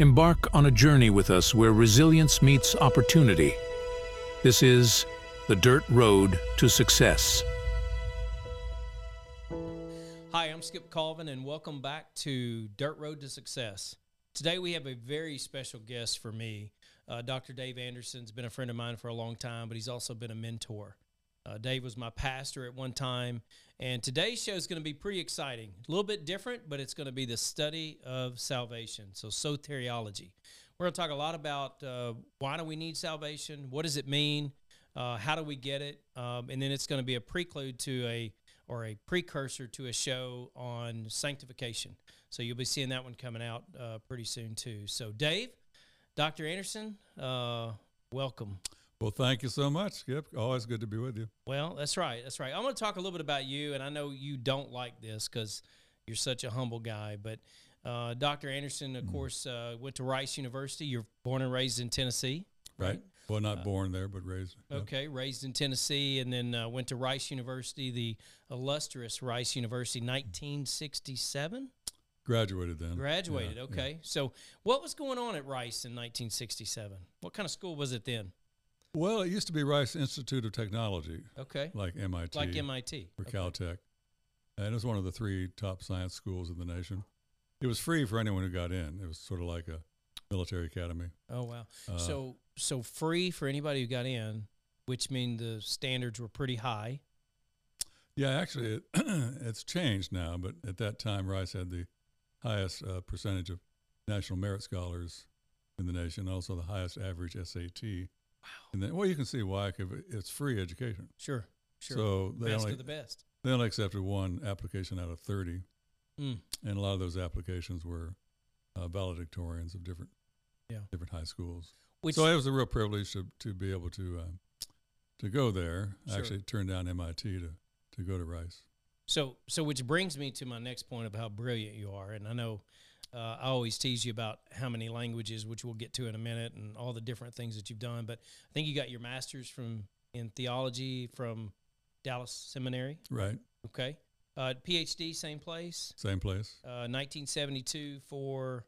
Embark on a journey with us where resilience meets opportunity. This is the Dirt Road to Success. Hi, I'm Skip Colvin, and welcome back to Dirt Road to Success. Today we have a very special guest for me. Uh, Dr. Dave Anderson's been a friend of mine for a long time, but he's also been a mentor. Uh, Dave was my pastor at one time, and today's show is going to be pretty exciting. A little bit different, but it's going to be the study of salvation. So, soteriology. We're going to talk a lot about uh, why do we need salvation? What does it mean? Uh, how do we get it? Um, and then it's going to be a prelude to a or a precursor to a show on sanctification. So you'll be seeing that one coming out uh, pretty soon too. So Dave, Dr. Anderson, uh, welcome. Well, thank you so much, Skip. Always good to be with you. Well, that's right. That's right. I'm going to talk a little bit about you, and I know you don't like this because you're such a humble guy. But uh, Dr. Anderson, of mm. course, uh, went to Rice University. You're born and raised in Tennessee, right? right. Well, not uh, born there, but raised. Okay, raised in Tennessee, and then uh, went to Rice University, the illustrious Rice University, 1967. Graduated then. Graduated. Yeah, okay. Yeah. So, what was going on at Rice in 1967? What kind of school was it then? Well, it used to be Rice Institute of Technology. Okay. Like MIT. Like MIT. Or okay. Caltech. And it was one of the three top science schools in the nation. It was free for anyone who got in. It was sort of like a military academy. Oh wow! Uh, so so free for anybody who got in, which means the standards were pretty high. Yeah, actually, it, it's changed now. But at that time, Rice had the highest uh, percentage of national merit scholars in the nation, also the highest average SAT Wow. And then, well, you can see why. Cause it's free education. Sure. Sure. So they best only, of the best. They only accepted one application out of 30. Mm. And a lot of those applications were uh, valedictorians of different yeah. different high schools. Which, so it was a real privilege to, to be able to uh, to go there. Sure. I actually turned down MIT to, to go to Rice. So so which brings me to my next point of how brilliant you are, and I know uh, I always tease you about how many languages, which we'll get to in a minute, and all the different things that you've done. But I think you got your master's from in theology from Dallas Seminary. Right. Okay. Uh, PhD, same place. Same place. Uh, 1972 for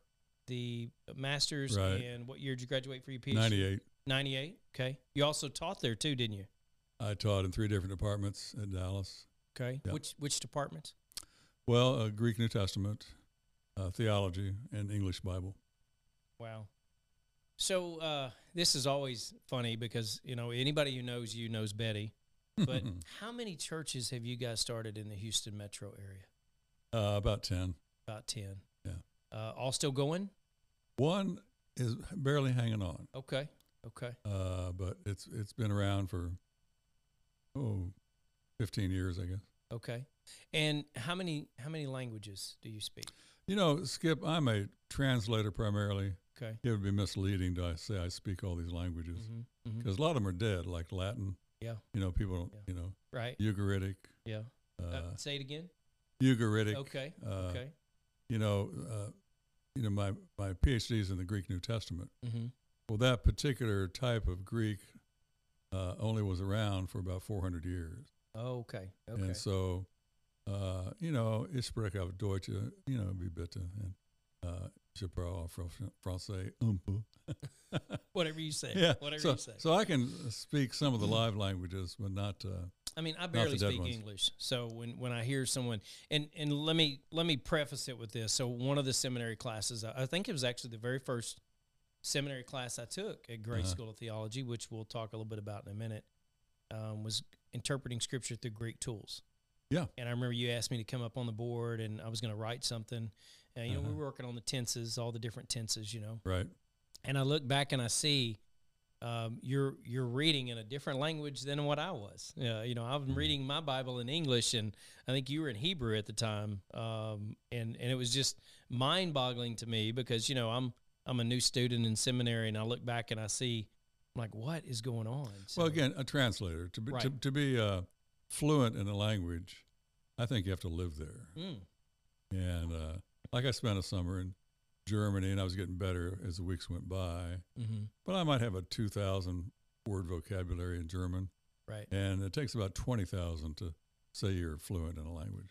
the master's. Right. And what year did you graduate for your PhD? 98. 98. Okay. You also taught there too, didn't you? I taught in three different departments at Dallas. Okay. Yep. Which which departments? Well, uh, Greek New Testament, uh, theology and English Bible. Wow. So uh, this is always funny because you know anybody who knows you knows Betty. But how many churches have you guys started in the Houston metro area? Uh, about ten. About ten. Yeah. Uh, all still going? One is barely hanging on. Okay. Okay. Uh, but it's it's been around for oh, 15 years, I guess. Okay. And how many how many languages do you speak? You know, Skip, I'm a translator primarily. Okay. It would be misleading to say I speak all these languages because mm-hmm, mm-hmm. a lot of them are dead, like Latin. Yeah. You know, people, don't, yeah. you know, right. Ugaritic. Yeah. Uh, uh, say it again. Ugaritic. Okay. Uh, okay. You know, uh, you know, my my PhD is in the Greek New Testament. Mm-hmm. Well, that particular type of Greek uh, only was around for about 400 years. Oh, okay. Okay. And so uh, you know, ich spreche auf Deutsch, you know, wie bitte. And, uh, je parle français un peu. Whatever you say. Yeah. Whatever so, you say. So I can speak some of the live languages, but not. Uh, I mean, I barely speak ones. English, so when, when I hear someone, and, and let me let me preface it with this. So one of the seminary classes, I think it was actually the very first seminary class I took at Grace uh-huh. School of Theology, which we'll talk a little bit about in a minute, um, was interpreting Scripture through Greek tools. Yeah. And I remember you asked me to come up on the board and I was going to write something. And, you uh-huh. know, we uh-huh. were working on the tenses, all the different tenses, you know. Right. And I look back and I see um, you're you're reading in a different language than what I was. Uh, you know, I've been mm-hmm. reading my Bible in English, and I think you were in Hebrew at the time. Um, and and it was just mind boggling to me because you know I'm I'm a new student in seminary, and I look back and I see, I'm like, what is going on? So, well, again, a translator to be right. to, to be uh, fluent in a language, I think you have to live there. Mm. And uh, like I spent a summer in Germany, and I was getting better as the weeks went by. Mm-hmm. But I might have a 2,000 word vocabulary in German. Right. And it takes about 20,000 to say you're fluent in a language.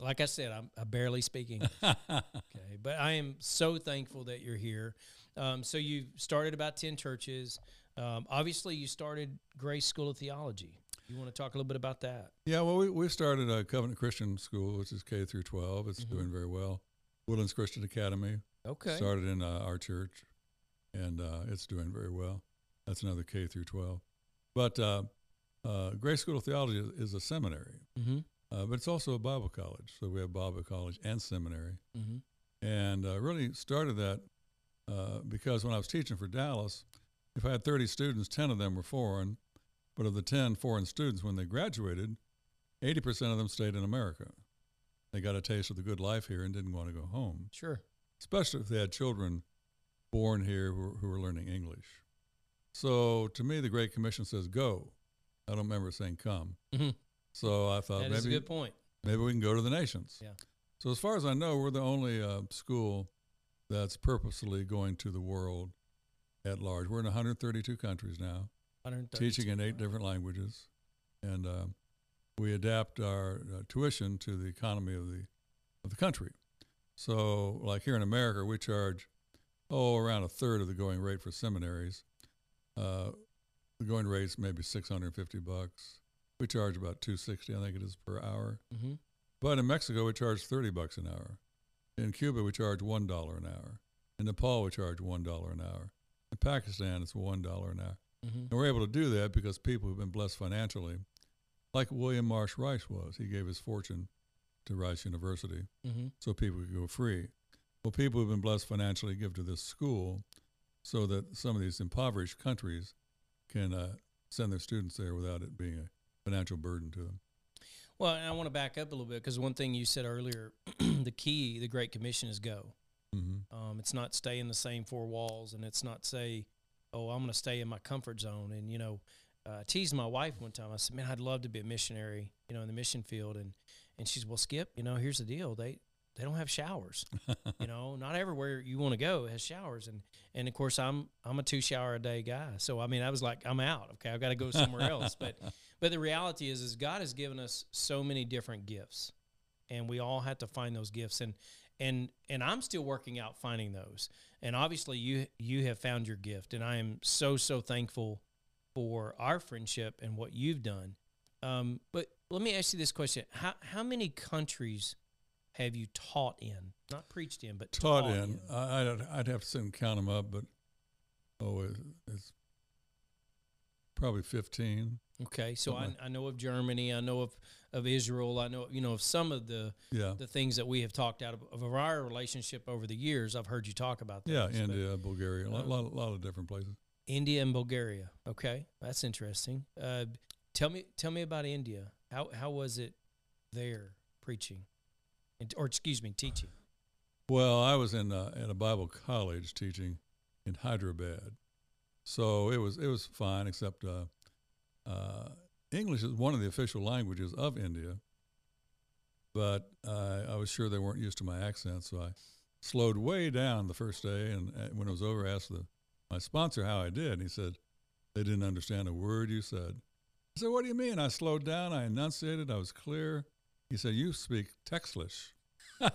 like I said, I'm I barely speak English. okay, but I am so thankful that you're here. Um, so you started about ten churches. Um, obviously, you started Grace School of Theology. You want to talk a little bit about that? Yeah, well, we, we started a Covenant Christian School, which is K through 12. It's Mhm. doing very well. Woodlands Christian Academy Okay. started in uh, our church, and uh, it's doing very well. That's another K through 12. But uh, uh, Grace School of Theology is, is a seminary, Mm-hmm. uh, but it's also a Bible college. So we have Bible college and seminary. Mm-hmm. and uh, really started that uh, because when I was teaching for Dallas, if I had 30 students, 10 of them were foreign, but of the 10 foreign students, when they graduated, 80% of them stayed in America. They got a taste of the good life here and didn't want to go home, Sure. especially if they had children born here who were, who were learning English. So to me, the Great Commission says go. I don't remember saying come. Mhm. So I thought That maybe good point. maybe we can go to the nations. Yeah. So as far as I know, we're the only uh, school that's purposely going to the world at large. We're in 132 countries now, 132. Teaching in eight different languages, and um, we adapt our uh, tuition to the economy of the of the country. So, like here in America, we charge oh around a third of the going rate for seminaries. Uh, the going rate's maybe 650 bucks. We charge about 260, I think it is per hour. Mm-hmm. But in Mexico, we charge 30 bucks an hour. In Cuba, we charge $1 an hour. In Nepal, we charge $1 an hour. In Pakistan, it's $1 an hour. Mm-hmm. And we're able to do that because people who've been blessed financially, like William Marsh Rice was, he gave his fortune to Rice University Mm-hmm. so people could go free. Well, people who've been blessed financially give to this school so that some of these impoverished countries can uh, send their students there without it being a financial burden to them. Well, and I want to back up a little bit because one thing you said earlier, the key, the Great Commission is go. Mm-hmm. Um, it's not stay in the same four walls, and it's not say, "Oh, I'm going to stay in my comfort zone." And you know, uh, I teased my wife one time. I said, "Man, I'd love to be a missionary, you know, in the mission field." And and she's, "Well, Skip, you know, here's the deal. They they don't have showers. you know, not everywhere you want to go has showers. And and of course, I'm I'm a two shower a day guy. So I mean, I was like, I'm out. Okay, I've got to go somewhere else. But but the reality is, is God has given us so many different gifts, and we all have to find those gifts. And and and I'm still working out finding those. And obviously, you you have found your gift, and I am so so thankful for our friendship and what you've done. Um, but let me ask you this question: How how many countries have you taught in? Not preached in, but taught, taught, in. I, I'd, I'd have to sit and count them up, but oh, it, it's probably 15. Okay, so I, I know of Germany, I know of, of Israel, I know you know of some of the Yeah. the things that we have talked out of, of our relationship over the years. I've heard you talk about that. Yeah, India, Bulgaria, a lot, lot, lot of different places. India and Bulgaria. Okay, that's interesting. Uh, tell me tell me about India. How how was it there preaching, And- or excuse me, teaching? Well, I was in uh, at a Bible college teaching in Hyderabad, so it was it was fine. Except uh, uh, English is one of the official languages of India, but uh, I was sure they weren't used to my accent, so I slowed way down the first day. And uh, when it was over, I asked the, my sponsor how I did. And he said they didn't understand a word you said. I said, "What do you mean?" I slowed down. I enunciated. I was clear. He said, "You speak Textlish." so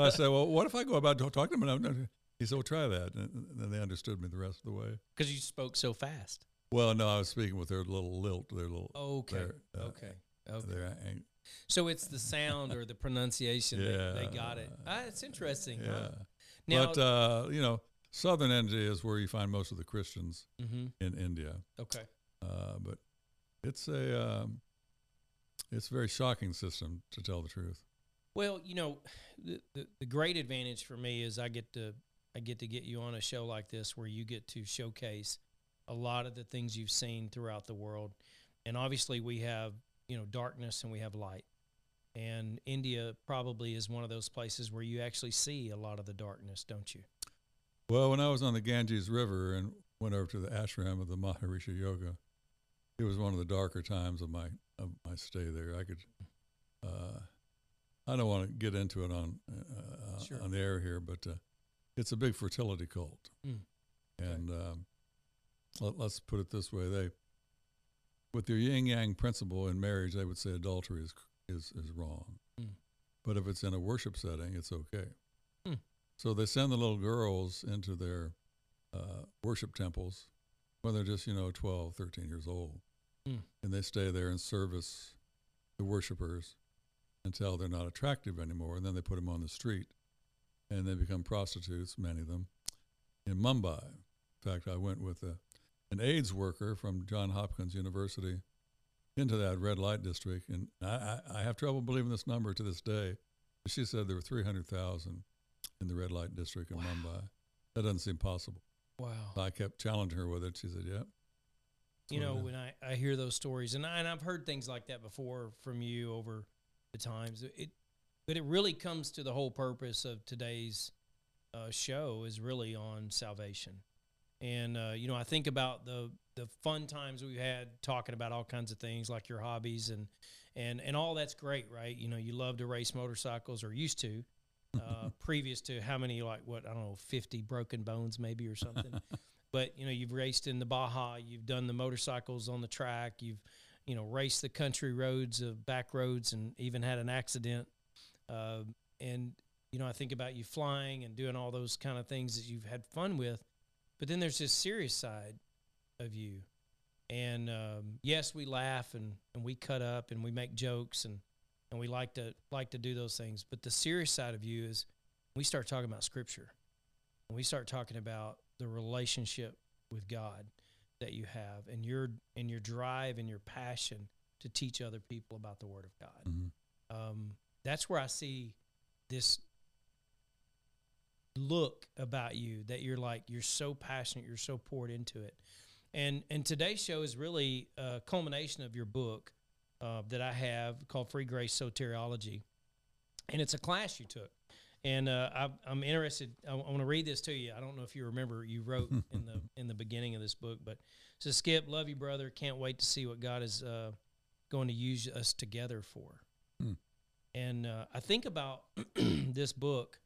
I said, "Well, what if I go about talking to them?" He said, "Well, try that," and then they understood me the rest of the way. Because you spoke so fast. Well, no, I was speaking with their little lilt, their little, Okay. their, uh, okay. Okay. their ang- So it's the sound or the pronunciation that they got it. Yeah. Ah, it's interesting. yeah. Huh? Now, but uh, you know, southern India is where you find most of the Christians mhm, in India. okay. Uh, but it's a um, it's a very shocking system to tell the truth. Well, you know, the, the the great advantage for me is I get to I get to get you on a show like this where you get to showcase a lot of the things you've seen throughout the world, and obviously we have you know darkness and we have light, and India probably is one of those places where you actually see a lot of the darkness, don't you? Well, when I was on the Ganges River and went over to the ashram of the Maharishi Yogi, it was one of the darker times of my of my stay there. I could, uh, I don't want to get into it on uh, Sure. on the air here, but uh, it's a big fertility cult, Mm. and um, let, let's put it this way: they with their yin yang principle in marriage, they would say adultery is is, is wrong. Mm. But if it's in a worship setting, it's okay. Hmm. So they send the little girls into their uh, worship temples when they're just, you know, 12, 13 years old. Hmm. And they stay there and service the worshipers until they're not attractive anymore. And then they put them on the street and they become prostitutes, many of them, in Mumbai. In fact, I went with a, an AIDS worker from John Hopkins University into that red light district, and I, I, have trouble believing this number to this day. She said there were 300,000 in the red light district in Wow. Mumbai. That doesn't seem possible. Wow. I kept challenging her with it. She said, "Yep." you know when I, I hear those stories and, I, and i've heard things like that before from you over the times it but it really comes to the whole purpose of today's uh, show is really on salvation and uh, you know i think about the the fun times we've had talking about all kinds of things like your hobbies and and and all that's great right? You know you love to race motorcycles or used to uh, previous to how many like what i don't know 50 broken bones maybe or something. But you know you've raced in the Baja, you've done the motorcycles on the track, you've you know raced the country roads of back roads, and even had an accident. Uh, and you know I think about you flying and doing all those kind of things that you've had fun with, but then there's this serious side of you. And um, yes, we laugh and, and we cut up and we make jokes and, and we like to like to do those things. But the serious side of you is we start talking about scripture. We start talking about the relationship with God that you have and your and your drive and your passion to teach other people about the Word of God. Mhm. Um, that's where I see this look about you that you're like you're so passionate, you're so poured into it. And and today's show is really a culmination of your book uh, that I have called Free Grace Soteriology, and it's a class you took. And uh, I, I'm interested. I, want to read this to you. I don't know if you remember you wrote in the in the beginning of this book, but says Skip, love you, brother. Can't wait to see what God is uh, going to use us together for. Hmm. And uh, I think about this book,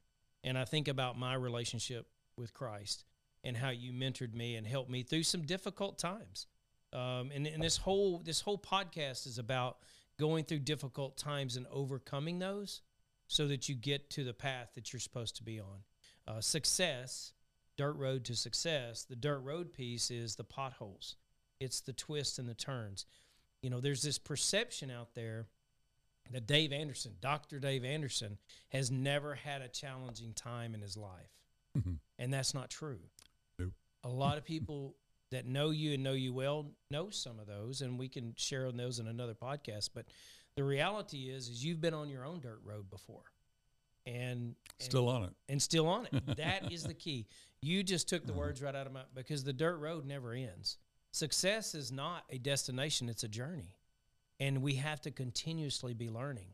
and I think about my relationship with Christ and how you mentored me and helped me through some difficult times. Um, and, and this whole this whole podcast is about going through difficult times and overcoming those so that you get to the path that you're supposed to be on. Uh, success, dirt road to success, the dirt road piece is the potholes, it's the twists and the turns. You know, there's this perception out there that Dave Anderson, Dr. Dave Anderson, has never had a challenging time in his life. Mhm. And that's not true. Nope. A lot of people that know you and know you well know some of those, and we can share on those in another podcast. But the reality is, is you've been on your own dirt road before, and and- Still on it. and still on it. That is the key. You just took the words right out of my because the dirt road never ends. Success is not a destination, it's a journey. And we have to continuously be learning.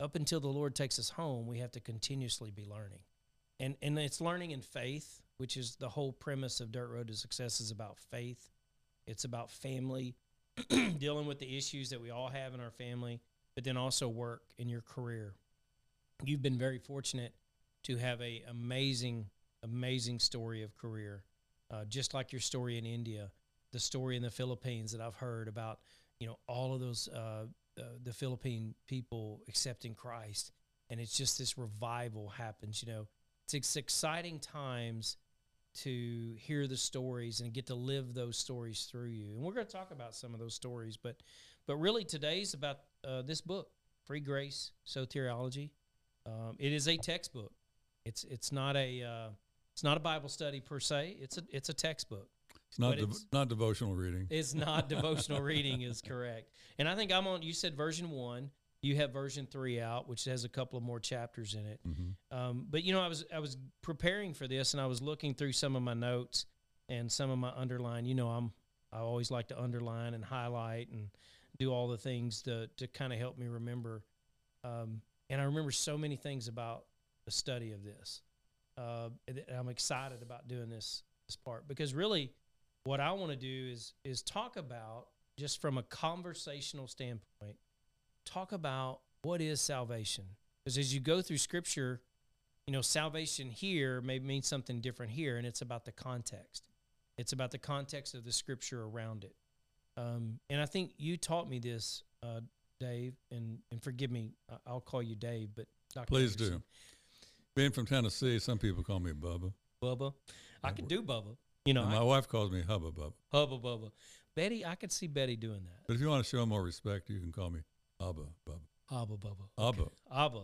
Up until the Lord takes us home, we have to continuously be learning. And and it's learning in faith, which is the whole premise of Dirt Road to Success is about faith. It's about family, dealing with the issues that we all have in our family, but then also work in your career. You've been very fortunate to have a amazing, amazing story of career, uh, just like your story in India, the story in the Philippines that I've heard about. You know, all of those uh, uh, the Philippine people accepting Christ, and it's just this revival happens. You know, it's, exciting times to hear the stories and get to live those stories through you. And we're going to talk about some of those stories, but but really today's about uh, this book, Free Grace Soteriology. Um, it is a textbook. It's it's not a uh, it's not a Bible study per se. It's a it's a textbook. Not it's- not devotional reading. It's not devotional reading is correct. And I think I'm on. You said version one. You have version three out, which has a couple of more chapters in it. hmm Um, but you know, I was I was preparing for this, and I was looking through some of my notes and some of my underline. You know, I'm I always like to underline and highlight and do all the things to to kind of help me remember. Um, and I remember so many things about the study of this. Uh, and I'm excited about doing this this part because really, what I want to do is is talk about just from a conversational standpoint, talk about what is salvation. Because as you go through Scripture, you know, salvation here may mean something different here, and it's about the context. It's about the context of the Scripture around it. Um, and I think you taught me this, uh, Dave, and, and forgive me, I'll call you Dave, but Dr. Please Anderson, do. Being from Tennessee, some people call me Bubba. Bubba. I could do Bubba. You know, and my I, wife calls me Hubba Bubba. Hubba Bubba. Betty, I could see Betty doing that. But if you want to show more respect, you can call me Abba Bubba. Abba Bubba. Abba. Abba.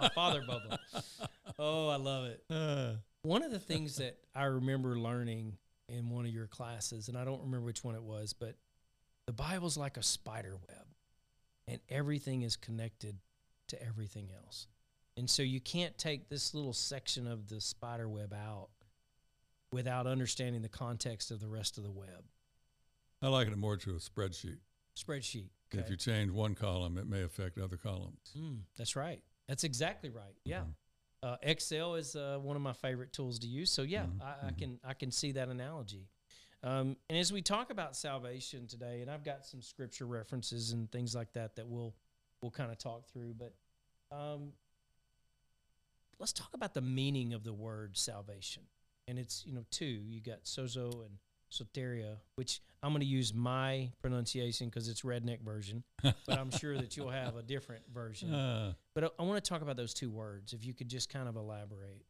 Our Father Bubba. Oh, I love it. Uh, One of the things that I remember learning in one of your classes, and I don't remember which one it was, but the Bible's like a spider web, and everything is connected to everything else. And so you can't take this little section of the spider web out without understanding the context of the rest of the web. I liken it more to a spreadsheet. Spreadsheet. If you change one column, it may affect other columns. Mm, that's right. That's exactly right. Yeah. Mhm. Uh, Excel is uh, one of my favorite tools to use. So yeah, Mhm, I, I mhm. can I can see that analogy. Um, and as we talk about salvation today, and I've got some scripture references and things like that that we'll we'll kind of talk through, but um, let's talk about the meaning of the word salvation. And it's you know two. You got sozo and soteria, which I'm going to use my pronunciation because it's redneck version, but I'm sure that you'll have a different version. Uh, But I, I want to talk about those two words. If you could just kind of elaborate.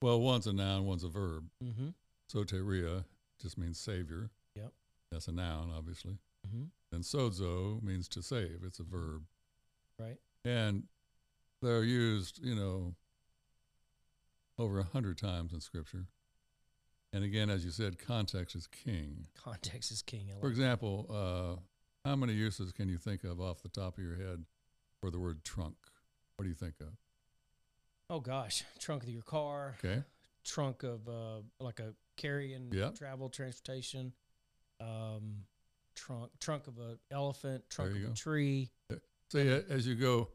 well, one's a noun, one's a verb. Mm-hmm. Soteria just means savior. Yep. That's a noun, obviously. Mm-hmm. And sozo means to save. It's a verb. Right. And they're used, you know, over a hundred times in Scripture. And again, as you said, context is king. Context is king. For example, uh, how many uses can you think of off the top of your head for the word trunk? What do you think of? oh gosh, trunk of your car, Okay. trunk of uh, like a carrying Yep. travel transportation, um, trunk trunk of an elephant, trunk of you a tree. So yeah, as you go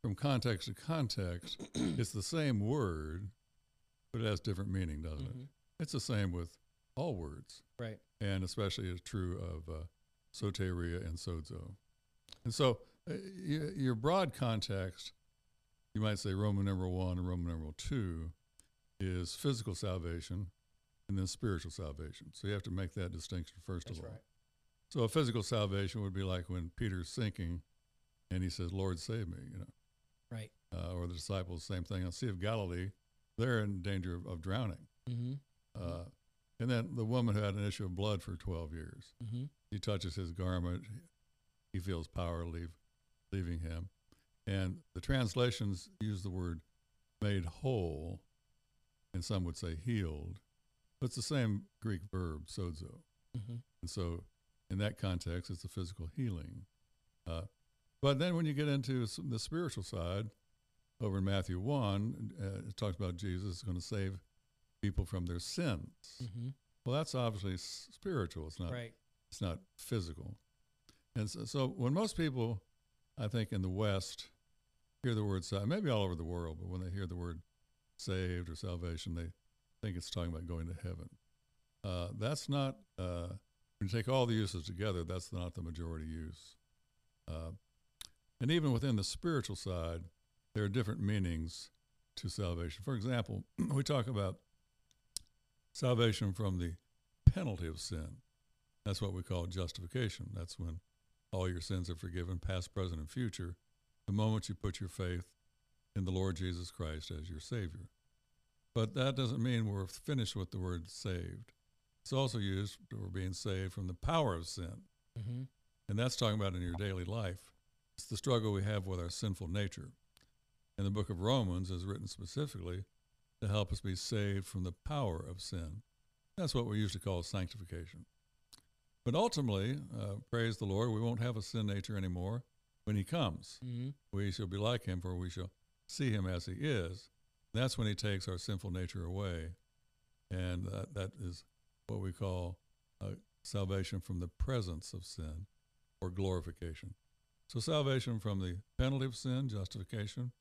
from context to context, it's the same word, but it has different meaning, doesn't it? Mhm. It's the same with all words, Right. and especially is true of uh, soteria and sozo. And so, uh, y- your broad context, you might say Roman numeral one and Roman numeral two, is physical salvation, and then spiritual salvation. So you have to make that distinction first That's of all. right. So a physical salvation would be like when Peter's sinking, and he says, "Lord, save me," you know. Right. uh, or the disciples, same thing. On Sea of Galilee, they're in danger of, of drowning. Mm-hmm. Uh, and then the woman who had an issue of blood for 12 years, Mm-hmm. he touches his garment, he feels power leave, leaving him. And the translations use the word made whole, and some would say healed. But it's the same Greek verb, sozo. Mm-hmm. And so, in that context, it's a physical healing. Uh, but then when you get into the spiritual side, over in Matthew 1, uh, it talks about Jesus is going to save people from their sins. Mm-hmm. Well, that's obviously spiritual. It's not. Right. It's not physical. And so, so when most people, I think, in the West, hear the word "sa-" maybe all over the world, but when they hear the word saved or salvation, they think it's talking about going to heaven. Uh, that's not. Uh, when you take all the uses together, that's not the majority use. Uh, and even within the spiritual side, there are different meanings to salvation. For example, we talk about salvation from the penalty of sin. That's what we call justification. That's when all your sins are forgiven, past, present, and future, the moment you put your faith in the Lord Jesus Christ as your Savior. But that doesn't mean we're finished with the word saved. It's also used for being saved from the power of sin. Mm-hmm. And that's talking about in your daily life. It's the struggle we have with our sinful nature. And the book of Romans is written specifically to help us be saved from the power of sin. That's what we usually call sanctification. But ultimately, uh, praise the Lord, we won't have a sin nature anymore when He comes. Mm-hmm. We shall be like Him, for we shall see Him as He is. That's when He takes our sinful nature away. And that, that is what we call uh, salvation from the presence of sin or glorification. So, salvation from the penalty of sin, justification,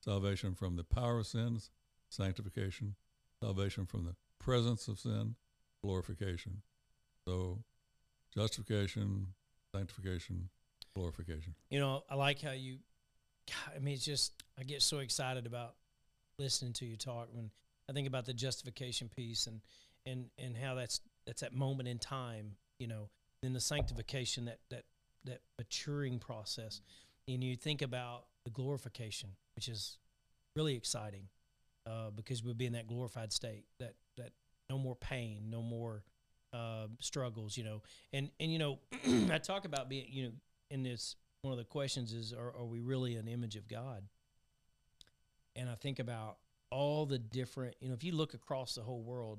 salvation from the power of sins, sanctification, salvation from the presence of sin, glorification. So, justification, sanctification, glorification. You know, I like how you. I mean, it's just I get so excited about listening to you talk when I think about the justification piece and and and how that's that's that moment in time. You know, then the sanctification, that that that maturing process, and you think about the glorification, which is really exciting uh, because we'll be in that glorified state. That that no more pain, no more uh, struggles, you know. And and you know, I talk about being, you know, in this one of the questions is, are, are we really an image of God? And I think about all the different, you know, if you look across the whole world,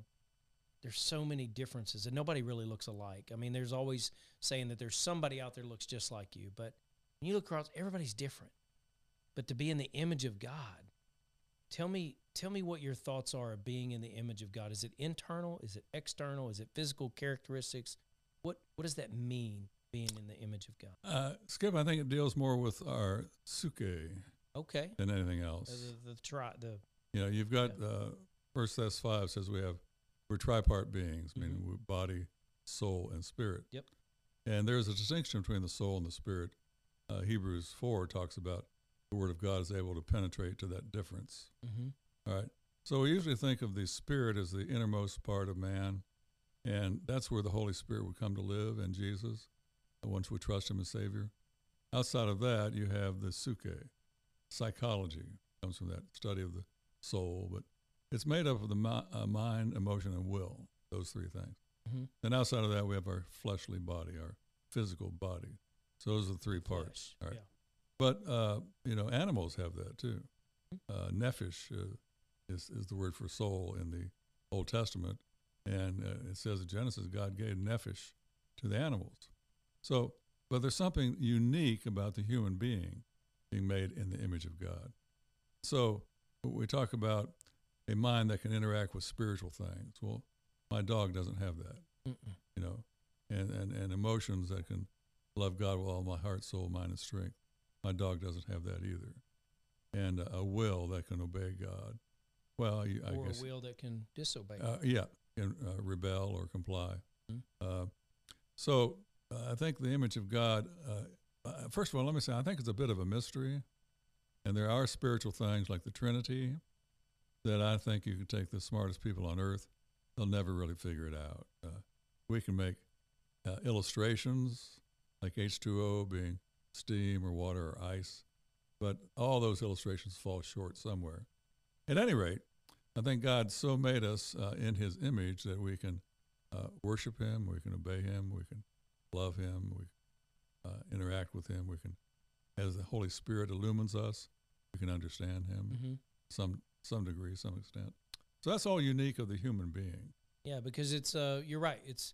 there's so many differences and nobody really looks alike. I mean, there's always saying that there's somebody out there looks just like you, but you look across, everybody's different. But to be in the image of God, tell me tell me what your thoughts are of being in the image of God. Is it internal? Is it external? Is it physical characteristics? What what does that mean being in the image of God? Uh, Skip, I think it deals more with our suke Okay. than anything else. the, the, tri- the You know, you've got uh, First Thess five says we have we're tripart beings, meaning Mhm. we body, soul, and spirit. Yep. And there's a distinction between the soul and the spirit. Uh, Hebrews four talks about the Word of God is able to penetrate to that difference. mm-hmm. All right. So we usually think of the spirit as the innermost part of man, and that's where the Holy Spirit would come to live in Jesus once we trust Him as Savior. Outside of that, you have the suke. Psychology comes from that study of the soul, but it's made up of the mi- uh, mind, emotion, and will. Those three things. Mhm. Then outside of that, we have our fleshly body, our physical body. So those are the three parts. All right. Yeah. But uh, you know, animals have that too. Uh, nephesh uh, is is the word for soul in the Old Testament, and uh, it says in Genesis, God gave nephesh to the animals. So, but there's something unique about the human being being made in the image of God. So we talk about a mind that can interact with spiritual things. Well, my dog doesn't have that Mm-mm. you know, and, and, and emotions that can love God with all my heart, soul, mind, and strength. My dog doesn't have that either. And a will that can obey God. Well, you, I or guess, a will that can disobey. uh, yeah, can uh, rebel or comply. Mhm. Uh, so uh, I think the image of God, uh, uh, first of all, let me say, I think it's a bit of a mystery. And there are spiritual things like the Trinity that I think you can take the smartest people on earth, they'll never really figure it out. Uh, we can make uh, illustrations like H2O being steam or water or ice, but all those illustrations fall short somewhere. At any rate, I think God so made us uh, in His image that we can uh, worship Him, we can obey Him, we can love Him, we uh, interact with Him, we can, as the Holy Spirit illumines us, we can understand Him mm-hmm. some some degree, some extent. So that's all unique of the human being. Yeah, because it's uh, you're right. It's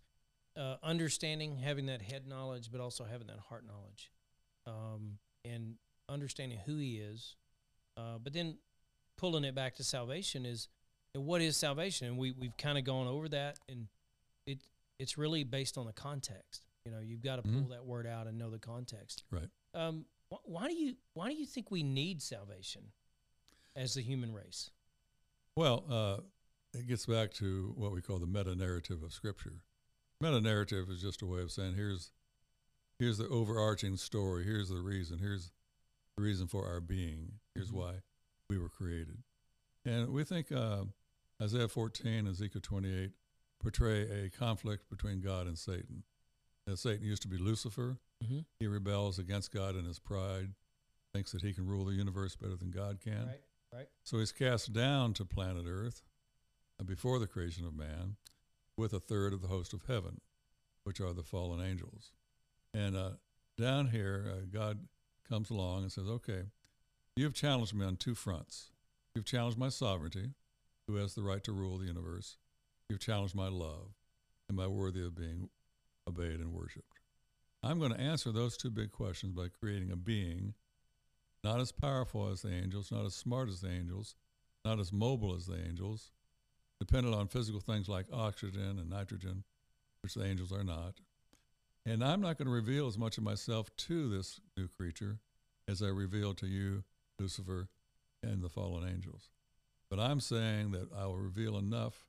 uh, understanding, having that head knowledge, but also having that heart knowledge, um, and understanding who He is. Uh, but then pulling it back to salvation is what is salvation, and we we've kind of gone over that, and it it's really based on the context. You know, you've got to Mhm. pull that word out and know the context. Right. Um, wh- why do you why do you think we need salvation as the human race? Well, uh, it gets back to what we call the meta narrative of Scripture. Meta narrative is just a way of saying here's here's the overarching story. Here's the reason. Here's the reason for our being. Here's Mhm. why we were created. And we think uh, Isaiah 14, and Ezekiel 28 portray a conflict between God and Satan. That Satan used to be Lucifer. Mm-hmm. He rebels against God in his pride, thinks that he can rule the universe better than God can. Right. Right. So he's cast down to planet Earth uh, before the creation of man with a third of the host of heaven, which are the fallen angels. And uh, down here, uh, God comes along and says, Okay, you've challenged me on two fronts. You've challenged my sovereignty, who has the right to rule the universe. You've challenged my love. Am I worthy of being obeyed and worshiped? I'm going to answer those two big questions by creating a being not as powerful as the angels, not as smart as the angels, not as mobile as the angels, dependent on physical things like oxygen and nitrogen, which the angels are not. And I'm not going to reveal as much of myself to this new creature as I revealed to you, Lucifer, and the fallen angels. But I'm saying that I will reveal enough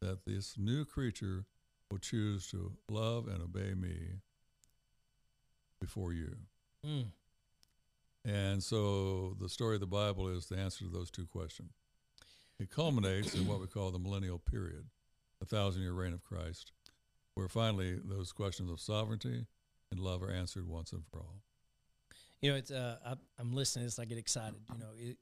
that this new creature will choose to love and obey me before you. Mm. And so the story of the Bible is the answer to those two questions. It culminates in what we call the millennial period, the thousand year reign of Christ. where finally those questions of sovereignty and love are answered once and for all. You know, it's uh, I, I'm listening to this, I get excited. You know, it,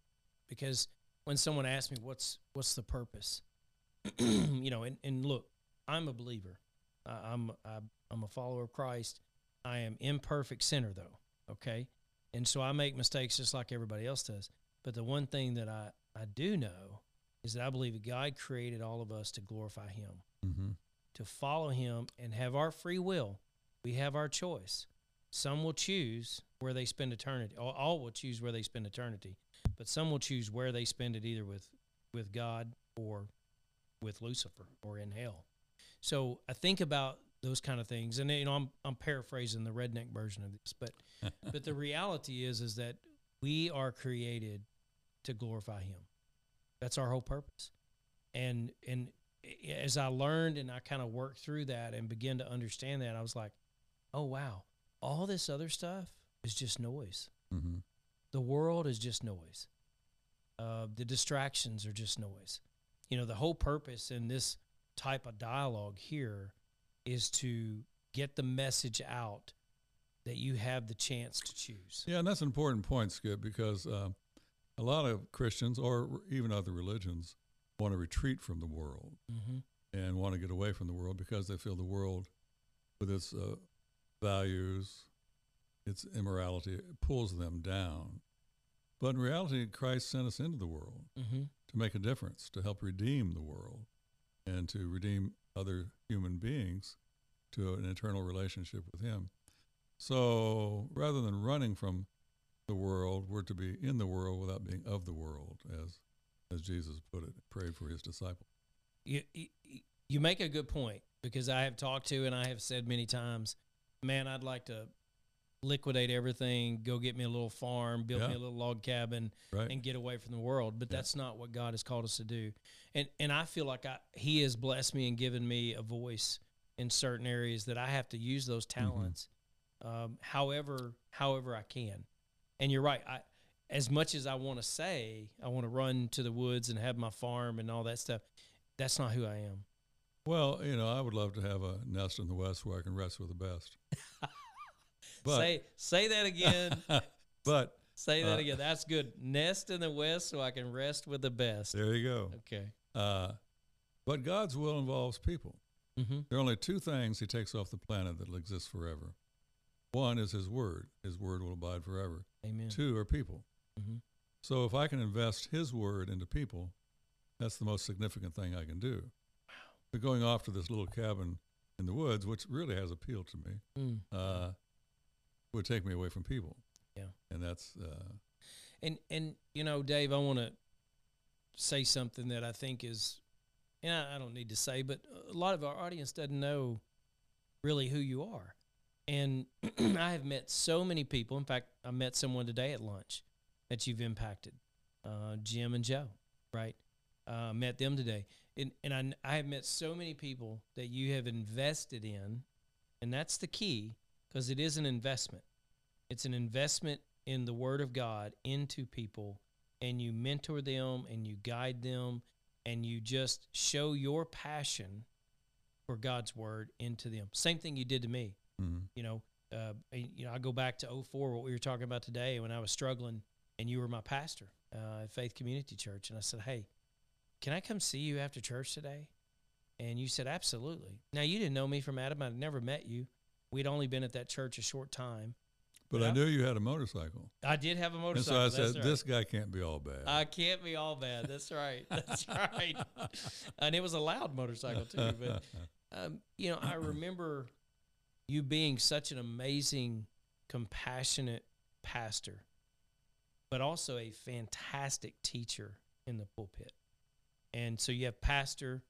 because when someone asks me what's what's the purpose, you know, and, and look, I'm a believer. I'm I, I'm a follower of Christ. I am imperfect sinner though. Okay, and so I make mistakes just like everybody else does. But the one thing that I I do know is that I believe that God created all of us to glorify Him, Mm-hmm. to follow Him, and have our free will. We have our choice. Some will choose where they spend eternity. All, all will choose where they spend eternity, but some will choose where they spend it, either with with God or with Lucifer or in hell. So I think about those kind of things, and you know, I'm I'm paraphrasing the redneck version of this, but but the reality is is that we are created to glorify Him. That's our whole purpose, and and as I learned and I kind of worked through that and began to understand that, I was like, oh wow, all this other stuff is just noise. Mm-hmm. The world is just noise. Uh, the distractions are just noise. You know, the whole purpose in this type of dialogue here is to get the message out that you have the chance to choose. Yeah, and that's an important point, Skip, because uh, a lot of Christians or even other religions want to retreat from the world Mm-hmm. and want to get away from the world because they feel the world, with its uh, values, its immorality, pulls them down. But in reality, Christ sent us into the world Mm-hmm. to make a difference, to help redeem the world, and to redeem other human beings to an eternal relationship with Him. So rather than running from the world, we're to be in the world without being of the world, as as Jesus put it, prayed for His disciples. You, you make a good point because I have talked to and I have said many times, man, I'd like to liquidate everything, go get me a little farm, build me a little log cabin, Right? and get away from the world. But Yeah. that's not what God has called us to do. And and I feel like I He has blessed me and given me a voice in certain areas that I have to use those talents, um, however however I can. And you're right. I as much as I want to say I want to run to the woods and have my farm and all that stuff, that's not who I am. well, you know, I would love to have a nest in the West where I can rest with the best. But say say that again. but say that uh, again. That's good. Nest in the west so I can rest with the best. there you go. Okay. Uh, but God's will involves people. Mm-hmm. There are only two things he takes off the planet that will exist forever. One is his word. His word will abide forever. Amen. Two are people. Mhm. So if I can invest his word into people, that's the most significant thing I can do. But going off to this little cabin in the woods, which really has appealed to me, Mm. uh, would take me away from people. Yeah. And that's, uh, And and you know, Dave, I want to say something that I think is, and I, I don't need to say, but a lot of our audience doesn't know really who you are. And I have met so many people. In fact, I met someone today at lunch that you've impacted, uh, Jim and Joe, right? Uh, met them today, and and I, I have met so many people that you have invested in, and that's the key because it is an investment. It's an investment in the Word of God into people, and you mentor them and you guide them, and you just show your passion for God's Word into them. Same thing you did to me. Mhm. You know, uh, and, you know, I go back to 04, what we were talking about today, when I was struggling, and you were my pastor uh, at Faith Community Church, and I said, "Hey, can I come see you after church today?" And you said, "Absolutely." Now you didn't know me from Adam; I'd never met you. We'd only been at that church a short time. but I knew you had a motorcycle. I did have a And motorcycle. so I that's said, right. this guy can't be all bad. I can't be all bad. That's right. That's right. and it was a loud motorcycle too. But um, you know, I remember you being such an amazing, compassionate pastor, but also a fantastic teacher in the pulpit. And so you have pastor,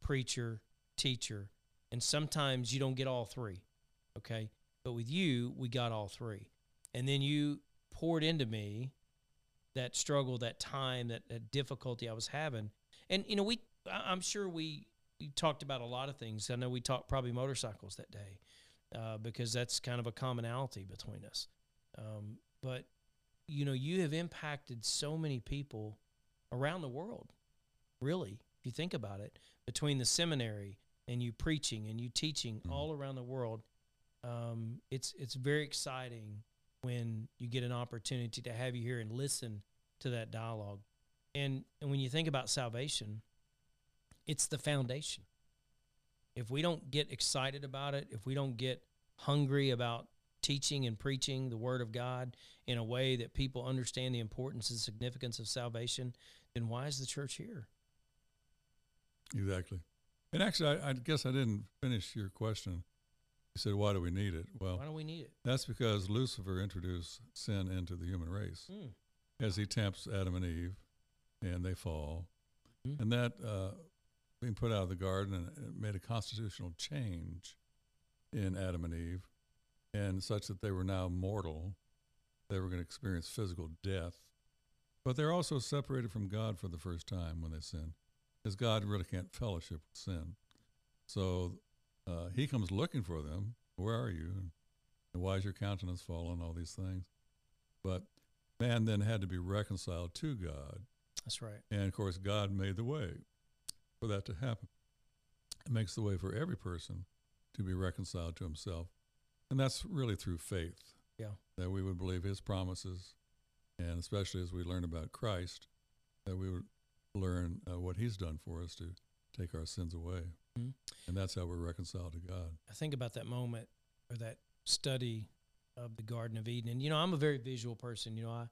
preacher, teacher, and sometimes you don't get all three. Okay. But with you, we got all three. And then you poured into me that struggle, that time, that, that difficulty I was having. And, you know, we, I'm sure we, we talked about a lot of things. I know we talked probably motorcycles that day uh, because that's kind of a commonality between us. Um, but, you know, you have impacted so many people around the world, really, if you think about it, between the seminary, and you preaching and you teaching Mhm. all around the world. Um, it's it's very exciting when you get an opportunity to have you here and listen to that dialogue. And and when you think about salvation, it's the foundation. If we don't get excited about it, if we don't get hungry about teaching and preaching the word of God in a way that people understand the importance and significance of salvation, then why is the church here? Exactly. And actually, I, I guess I didn't finish your question. You said, "Why do we need it?" Well, Why do we need it? that's because Lucifer introduced sin into the human race Mm. as he tempts Adam and Eve, and they fall, Mhm. and that uh, being put out of the garden and made a constitutional change in Adam and Eve, and such that they were now mortal. They were going to experience physical death, but they're also separated from God for the first time when they sin, because God really can't fellowship with sin. So uh, He comes looking for them. Where are you? And why is your countenance fallen? All these things. But man then had to be reconciled to God. That's right. And of course, God made the way for that to happen. It makes the way for every person to be reconciled to himself. And that's really through faith. Yeah. That we would believe his promises. And especially as we learn about Christ, that we would learn uh, what he's done for us to take our sins away. Mhm. And that's how we're reconciled to God. I think about that moment or that study of the Garden of Eden. And you know, I'm a very visual person. You know, I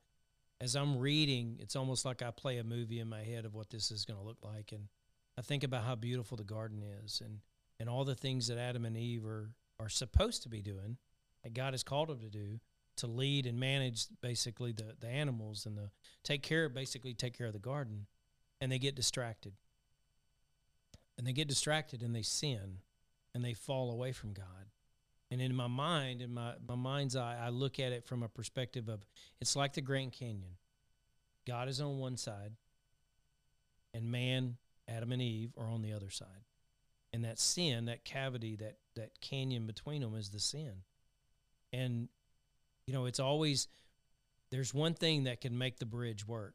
as I'm reading, it's almost like I play a movie in my head of what this is going to look like, and I think about how beautiful the garden is, and and all the things that Adam and Eve are are supposed to be doing, that God has called them to do, to lead and manage basically the the animals and the take care basically take care of the garden, and they get distracted, and they get distracted and they sin, and they fall away from God. And in my mind, in my, my mind's eye, I look at it from a perspective of it's like the Grand Canyon. God is on one side, and man, Adam and Eve, are on the other side. And that sin, that cavity, that that canyon between them is the sin. And you know, it's always there's one thing that can make the bridge work.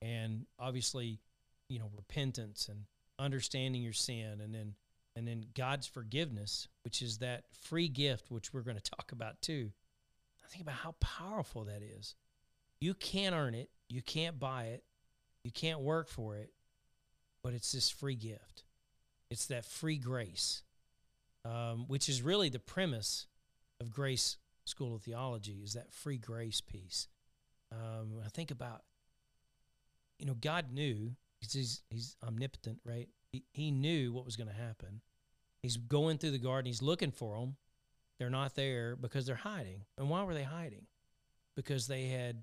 And obviously, you know, repentance and understanding your sin and then and then God's forgiveness, which is that free gift, which we're going to talk about too. I think about how powerful that is. You can't earn it, you can't buy it, you can't work for it, but it's this free gift. It's that free grace, um, which is really the premise of Grace School of Theology, is that free grace piece. Um, I think about, you know, God knew because he's he's omnipotent, right? He, he knew what was going to happen. He's going through the garden. He's looking for them. They're not there because they're hiding. And why were they hiding? Because they had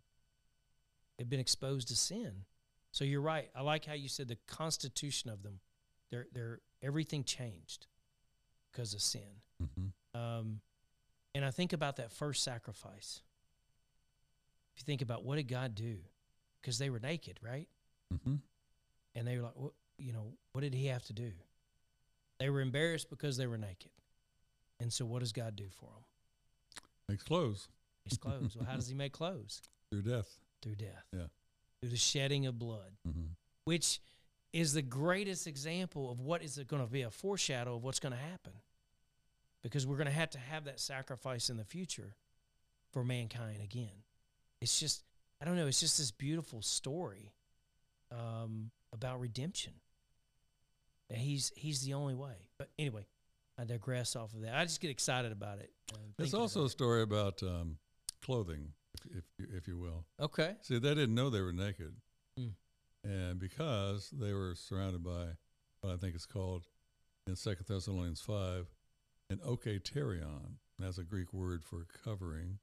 had been exposed to sin. So you're right. I like how you said the constitution of them. They're they're everything changed because of sin. Mm-hmm. Um, and I think about that first sacrifice. If you think about what did God do? Because they were naked, right? Mm-hmm. and they were like, what, you know, what did he have to do? They were embarrassed because they were naked. And so, what does God do for them? Makes clothes His clothes. well, how does he make clothes? through death. Through death. Yeah. Through the shedding of blood, Mm-hmm. which is the greatest example of what is going to be a foreshadow of what's going to happen. Because we're going to have to have that sacrifice in the future for mankind again. It's just, I don't know, it's just this beautiful story um, about redemption. That he's he's the only way. But anyway, I digress off of that. I just get excited about it. uh, It's also a story about um, clothing, if, if, you- if you will. okay. See, they didn't know they were naked. Mm. And because they were surrounded by what I think is called in Second Thessalonians 5 an oiketerion. That's a Greek word for covering,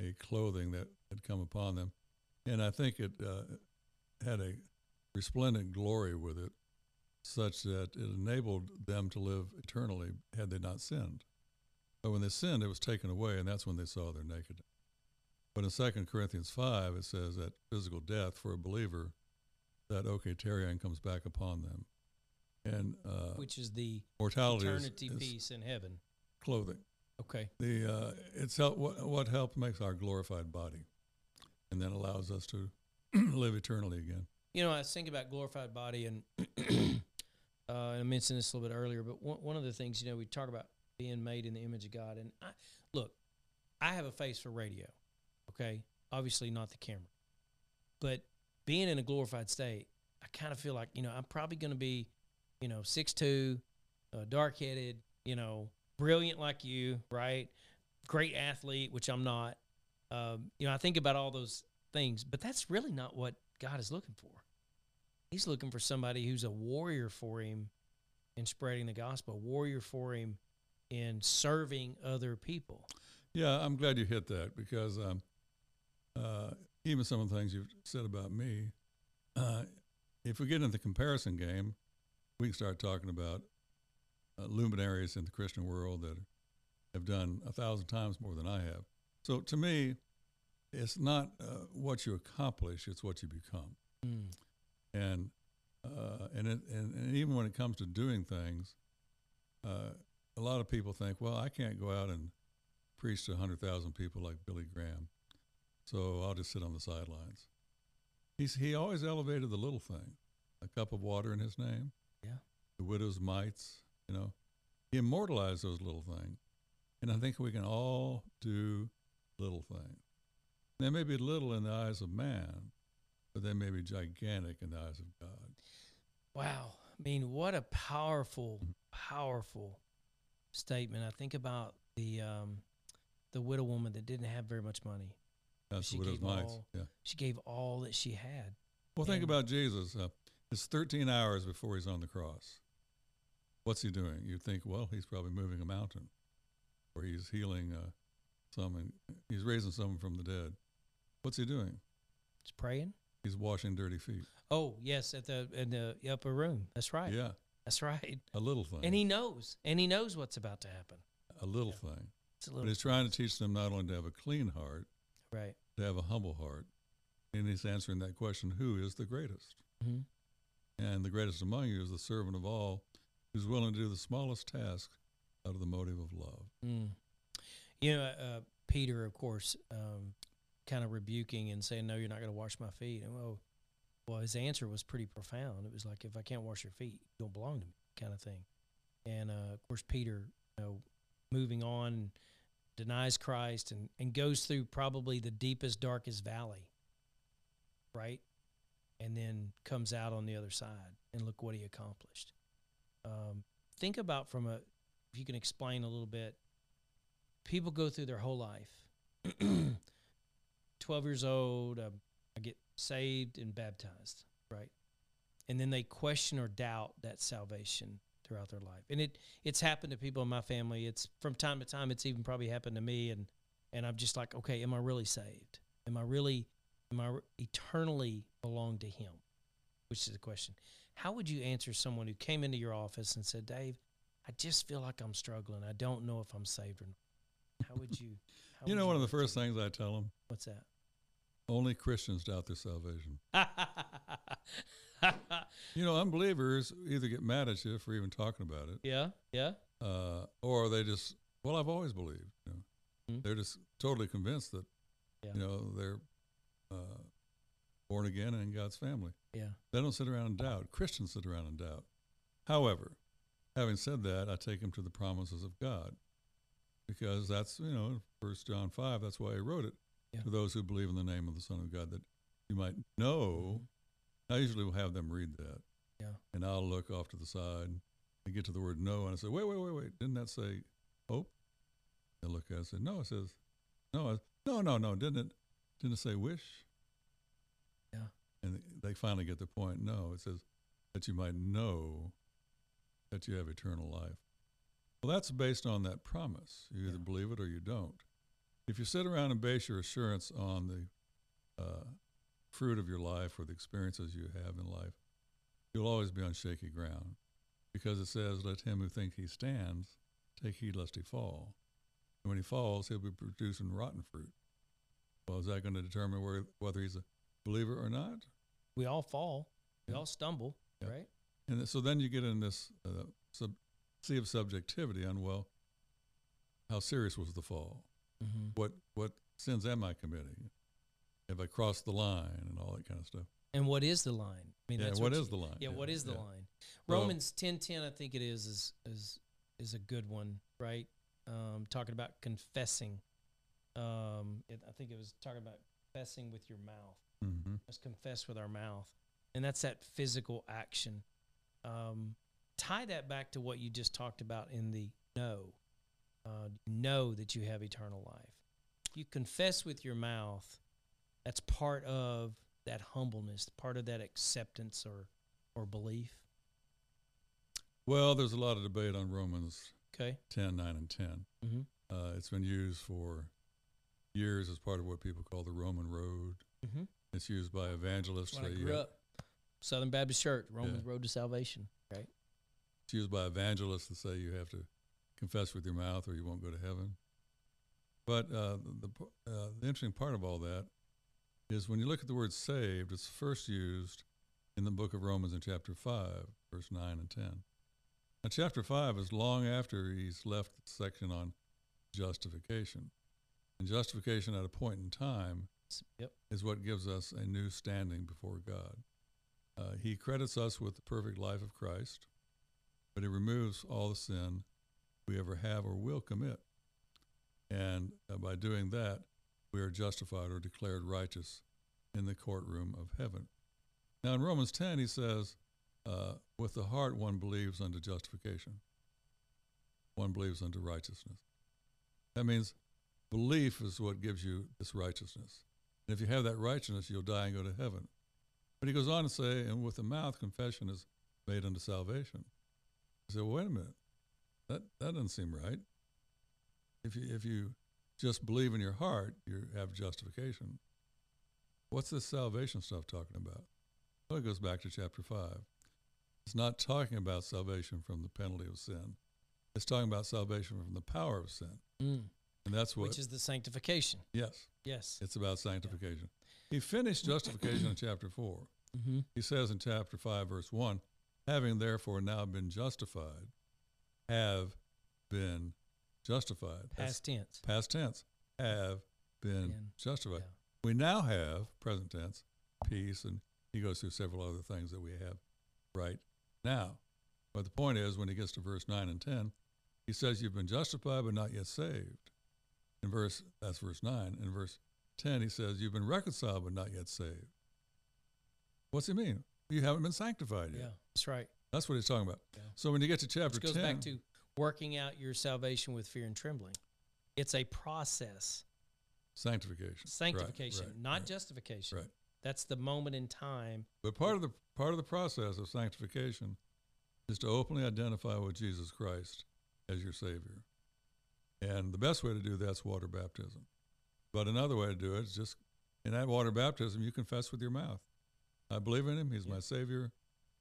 a clothing that had come upon them. And I think it uh, had a resplendent glory with it, such that it enabled them to live eternally had they not sinned. But when they sinned, it was taken away, and that's when they saw their nakedness. But in 2 Corinthians 5, it says that physical death for a believer, that oiketerion comes back upon them. And uh, Which is the mortality is, eternity is peace in heaven. clothing. Okay. The uh, it's help, what, what help makes our glorified body, and then allows us to live eternally again. You know, I was thinking about glorified body, and Uh, I mentioned this a little bit earlier, but one, one of the things, you know, we talk about being made in the image of God. And I, look, I have a face for radio, okay? Obviously, not the camera. But being in a glorified state, I kind of feel like, you know, I'm probably going to be, you know, 6'2, uh, dark headed, you know, brilliant like you, right? Great athlete, which I'm not. Um, you know, I think about all those things, but that's really not what God is looking for. He's looking for somebody who's a warrior for him in spreading the gospel, warrior for him in serving other people. Yeah, I'm glad you hit that because um, uh, even some of the things you've said about me, uh, if we get into the comparison game, we can start talking about uh, luminaries in the Christian world that have done a thousand times more than I have. So to me, it's not uh, what you accomplish; it's what you become. Mm. And uh, and, it, and and even when it comes to doing things, uh, a lot of people think, well, I can't go out and preach to hundred thousand people like Billy Graham, so I'll just sit on the sidelines. He's he always elevated the little thing, a cup of water in his name, Yeah. the widow's mites, you know, he immortalized those little things, and I think we can all do little things. They may be little in the eyes of man, but they may be gigantic in the eyes of God. Wow. I mean, what a powerful, powerful statement. I think about the um, the widow woman that didn't have very much money. That's She widow's gave all- Yeah. She gave all that she had. Well, think And- about Jesus. Uh, it's 13 hours before he's on the cross. What's he doing? You'd think, well, he's probably moving a mountain, or he's healing uh, someone. He's raising someone from the dead. What's he doing? He's praying. He's washing dirty feet. Oh yes, at the in the upper room. That's right. Yeah, That's right. a little thing. And he knows, and he knows what's about to happen. a little thing. It's a little. But he's trying to teach them not only to have a clean heart, right. to have a humble heart. And he's answering that question who is the greatest? hmm And the greatest among you is the servant of all who's willing to do the smallest task out of the motive of love. Mm. You know, uh, Peter, of course, um, kind of rebuking and saying, "No, you're not going to wash my feet." And well, well, his answer was pretty profound. It was like, "If I can't wash your feet, you don't belong to me," kind of thing. And uh, of course, Peter, you know, moving on, denies Christ and and goes through probably the deepest, darkest valley, right? And then comes out on the other side, and look what he accomplished. Um, think about from a, if you can explain a little bit people go through their whole life 12 years old um, i get saved and baptized right and then they question or doubt that salvation throughout their life. And it it's happened to people in my family. It's from time to time it's even probably happened to me. And and i'm just like okay am i really saved? Am i really am i eternally belong to him? Which is the question. How would you answer someone who came into your office and said dave i just feel like i'm struggling. I don't know if i'm saved or not. How would you how you would know, one of the first things I tell them what's that? Only Christians doubt their salvation. You know, unbelievers either get mad at you for even talking about it, yeah, yeah. uh, or they just, well, I've always believed. You know, Mhm. they're just totally convinced that, Yeah. you know, they're uh, born again and in God's family. Yeah. They don't sit around and doubt. Christians sit around and doubt. However, having said that, I take them to the promises of God because that's, you know, First John 5, that's why he wrote it Yeah. to those who believe in the name of the Son of God, that you might know. I usually will have them read that. Yeah. And I'll look off to the side and get to the word no, and I say, wait, wait, wait, wait. Didn't that say hope? They look at it and say, no, it says, no, I- no, no, no. Didn't it, didn't it say wish? Yeah. And they finally get the point. No, it says that you might know that you have eternal life. Well, that's based on that promise. You either Yeah. believe it or you don't. If you sit around and base your assurance on the uh, fruit of your life or the experiences you have in life, you'll always be on shaky ground because it says, Let him who thinks he stands take heed lest he fall. And when he falls, he'll be producing rotten fruit. Well, is that going to determine where, whether he's a believer or not? We all fall. We Yeah. all stumble, Yeah. right? And so then you get in this uh, sub- sea of subjectivity on, well, how serious was the fall? Mm-hmm. What what sins am I committing? Have I crossed the line and all that kind of stuff? And what is the line? I mean, yeah, that's what you- the line? Yeah, what is the yeah. line? Well- Romans ten ten, I think it is, is is is a good one, right? Um, talking about confessing. Um, it, I think it was talking about confessing with your mouth. Mm-hmm. Let's confess with our mouth, and that's that physical action. Um, tie that back to what you just talked about in the know. Uh, know that you have eternal life. You confess with your mouth. That's part of that humbleness, part of that acceptance or or belief. Well, there's a lot of debate on Romans Okay. 10, 9, and 10. Mm-hmm. Uh, it's been used for years as part of what people call the Roman road. Mm-hmm. It's used by evangelists. When I grew up, Southern Baptist Church, Roman Yeah. Road to Salvation. Right. It's used by evangelists to say you have to confess with your mouth or you won't go to heaven. But uh, the, uh, the interesting part of all that is when you look at the word saved, it's first used in the book of Romans in chapter 5, verse 9 and 10. Now, chapter 5 is long after he's left the section on justification. And justification at a point in time Yep. is what gives us a new standing before God. Uh, he credits us with the perfect life of Christ, but he removes all the sin we ever have or will commit. And uh, by doing that, we are justified or declared righteous in the courtroom of heaven. Now, in Romans 10, he says, uh, with the heart one believes unto justification, one believes unto righteousness. That means belief is what gives you this righteousness. And if you have that righteousness, you'll die and go to heaven. But he goes on to say, and with the mouth, confession is made unto salvation. I say, well, wait a minute. That, that doesn't seem right. If you, if you just believe in your heart, you have justification. What's this salvation stuff talking about? Well, it goes back to chapter 5. It's not talking about salvation from the penalty of sin. It's talking about salvation from the power of sin. Mm. And that's what, Which is the sanctification. yes, Yes. it's about sanctification. He finished justification in chapter 4. Mm-hmm. He says in chapter 5, verse 1 having therefore now been justified, have been justified. That's Past tense. past tense, have been Been, justified. yeah. We now have, present tense, peace, and he goes through several other things that we have right now. But the point is, when he gets to verse 9 and 10, he says, You've been justified, but not yet saved. In verse, that's verse 9. In verse 10, he says, You've been reconciled, but not yet saved. What's he mean? You haven't been sanctified yet. Yeah. That's right. That's what he's talking about. Yeah. So when you get to chapter Which goes 10, back to working out your salvation with fear and trembling. It's a process. sanctification. Right, Sanctification, right, not right. justification. Right. That's the moment in time. But part of the part of the process of sanctification is to openly identify with Jesus Christ as your Savior. And the best way to do that's water baptism. But another way to do it is just in that water baptism you confess with your mouth. I believe in him, he's Yeah. my Savior.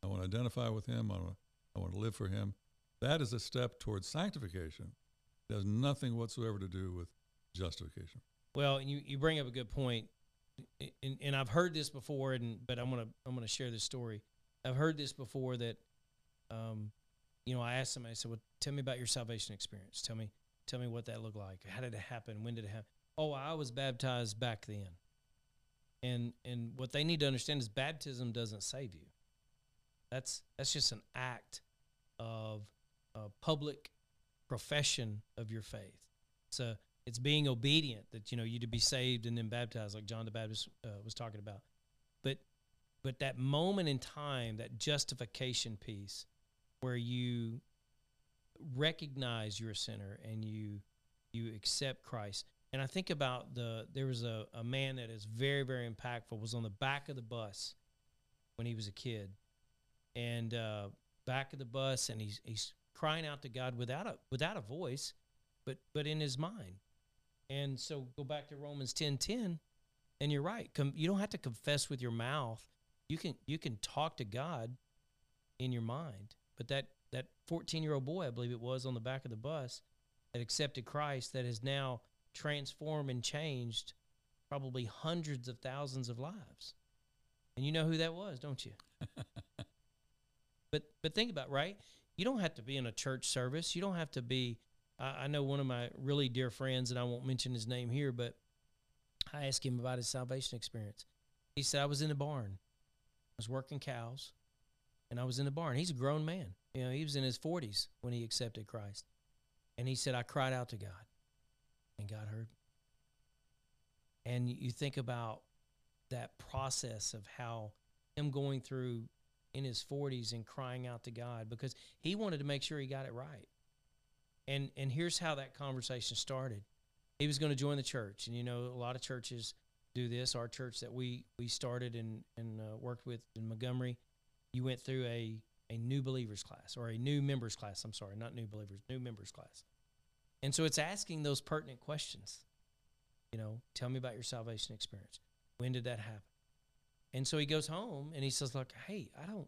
I want to identify with him, I want to, I want to live for him. That is a step towards sanctification. It has nothing whatsoever to do with justification. Well, you, you bring up a good point, and, and I've heard this before, and but I'm gonna I'm gonna share this story. I've heard this before that, um, you know, I asked somebody, I said, "Well, tell me about your salvation experience. Tell me, tell me what that looked like. How did it happen? When did it happen? Oh, I was baptized back then." And and what they need to understand is baptism doesn't save you. That's that's just an act of a public profession of your faith. So it's being obedient that you know you to be saved and then baptized, like John the Baptist uh, was talking about. But but that moment in time, that justification piece, where you recognize you're a sinner and you you accept Christ. And I think about the there was a, a man that is very very impactful was on the back of the bus when he was a kid, and uh, back of the bus, and he's he's crying out to God without a without a voice, but but in his mind. And so go back to Romans ten ten, and you're right. Com- you don't have to confess with your mouth. You can you can talk to God in your mind. But that that 14 year old boy, I believe it was, on the back of the bus, that accepted Christ, that has now transformed and changed probably hundreds of thousands of lives. And you know who that was, don't you? but but think about it, right. You don't have to be in a church service. You don't have to be. I, I know one of my really dear friends, and I won't mention his name here, but I asked him about his salvation experience. He said I was in the barn, I was working cows, and I was in the barn. He's a grown man. You know, he was in his 40s when he accepted Christ. And he said, I cried out to God, and God heard. And you think about that process of how him going through in his 40s and crying out to God because he wanted to make sure he got it right. And and here's how that conversation started. He was going to join the church, and you know a lot of churches do this. Our church that we we started and and uh, worked with in Montgomery, you went through a a new believers class or a new members class. I'm sorry, not new believers, new members class. And so it's asking those pertinent questions. You know, tell me about your salvation experience. When did that happen? And so he goes home and he says, Look, hey, I don't,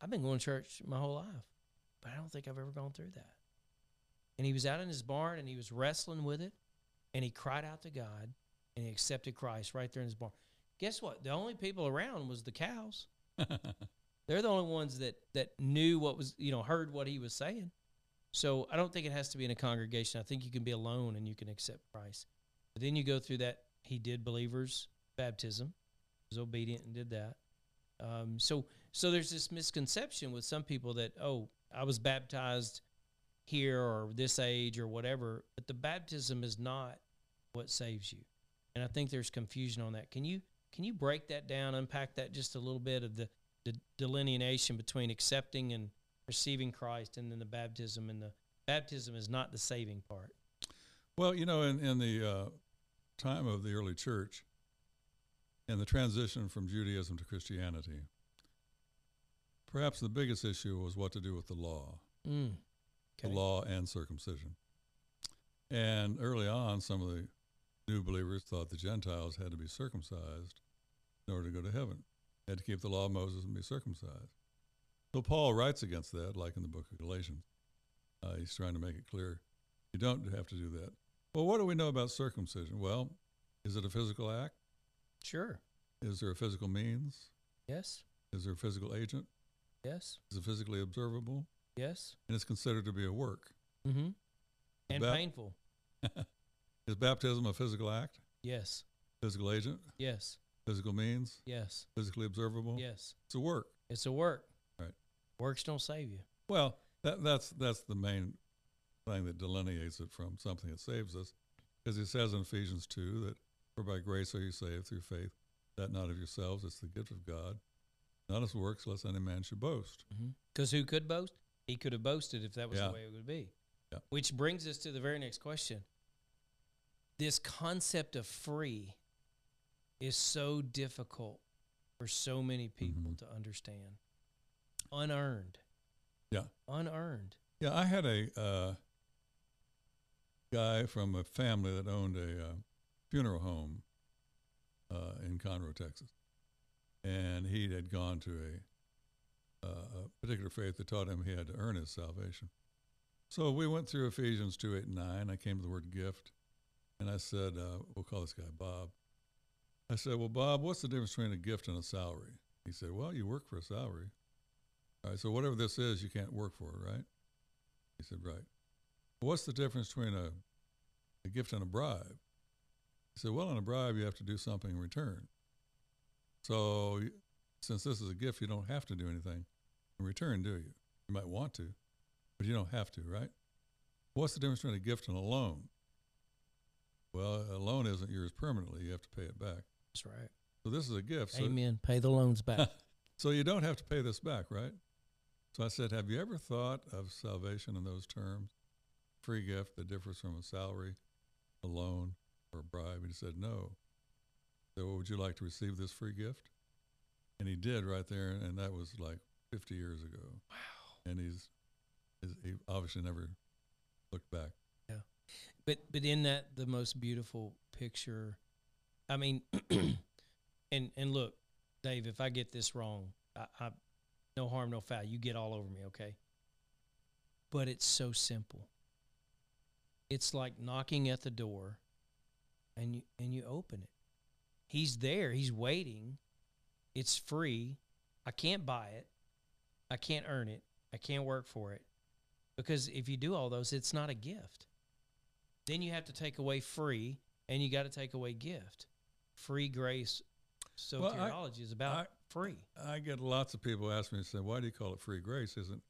I've been going to church my whole life, but I don't think I've ever gone through that. And he was out in his barn and he was wrestling with it and he cried out to God and he accepted Christ right there in his barn. Guess what? The only people around was the cows. They're the only ones that that knew what was, you know, heard what he was saying. So I don't think it has to be in a congregation. I think you can be alone and you can accept Christ. But then you go through that. He did believers baptism, was obedient and did that. Um, so so there's this misconception with some people that oh I was baptized here or this age or whatever, but the baptism is not what saves you. And I think there's confusion on that. Can you can you break that down, unpack that just a little bit of the, the delineation between accepting and receiving Christ and then the baptism and the baptism is not the saving part. Well, you know, in, in the uh, time of the early church and the transition from Judaism to Christianity, perhaps the biggest issue was what to do with the law, Mm. the law and circumcision. And early on, some of the new believers thought the Gentiles had to be circumcised in order to go to heaven. They had to keep the law of Moses and be circumcised. So Paul writes against that, like in the book of Galatians. Uh, he's trying to make it clear you don't have to do that. Well, what do we know about circumcision? Well, is it a physical act? Sure. Is there a physical means? Yes. Is there a physical agent? Yes. Is it physically observable? Yes. And it's considered to be a work. Mm-hmm. And Bap- painful. Is baptism a physical act? Yes. Physical agent? Yes. Physical means? Yes. Physically observable? Yes. It's a work. It's a work. Right. Works don't save you. Well, that, that's that's the main thing that delineates it from something that saves us, because he says in Ephesians two that for by grace are you saved through faith, that not of yourselves, it's the gift of God, not as works, lest any man should boast. Because who could boast? He could have boasted if that was Yeah. the way it would be. Yeah. Which brings us to the very next question. This concept of free is so difficult for so many people Mhm. to understand. Unearned. Yeah. Unearned. Yeah, I had a uh, guy from a family that owned a uh, funeral home uh, in Conroe, Texas, and he had gone to a, uh, a particular faith that taught him he had to earn his salvation. So we went through Ephesians two, eight, and nine. I came to the word gift, and I said, uh, "We'll call this guy Bob." I said, "Well, Bob, what's the difference between a gift and a salary?" He said, "Well, you work for a salary." All right, so whatever this is, you can't work for it, right? He said, Right. What's the difference between a, a gift and a bribe? He said, Well, in a bribe, you have to do something in return. So, since this is a gift, you don't have to do anything in return, do you? You might want to, but you don't have to, right? What's the difference between a gift and a loan? Well, a loan isn't yours permanently, you have to pay it back. That's right. So, this is a gift. So, Amen. Pay the loans back. so you don't have to pay this back, right? So I said, Have you ever thought of salvation in those terms? Free gift that differs from a salary, a loan, or a bribe? And he said, No. So would you like to receive this free gift? And he did right there, and that was like 50 years ago. Wow. And he's, he's he obviously never looked back. Yeah. But but in that the most beautiful picture i mean and and look dave if i get this wrong I, I no harm no foul you get all over me okay but it's so simple it's like knocking at the door and you and you open it. He's there. He's waiting. It's free. I can't buy it. I can't earn it. I can't work for it. Because if you do all those it's not a gift. Then you have to take away free and you got to take away gift. Free grace soteriology is about I- free. I get lots of people ask me, say, why do you call it free grace? Isn't,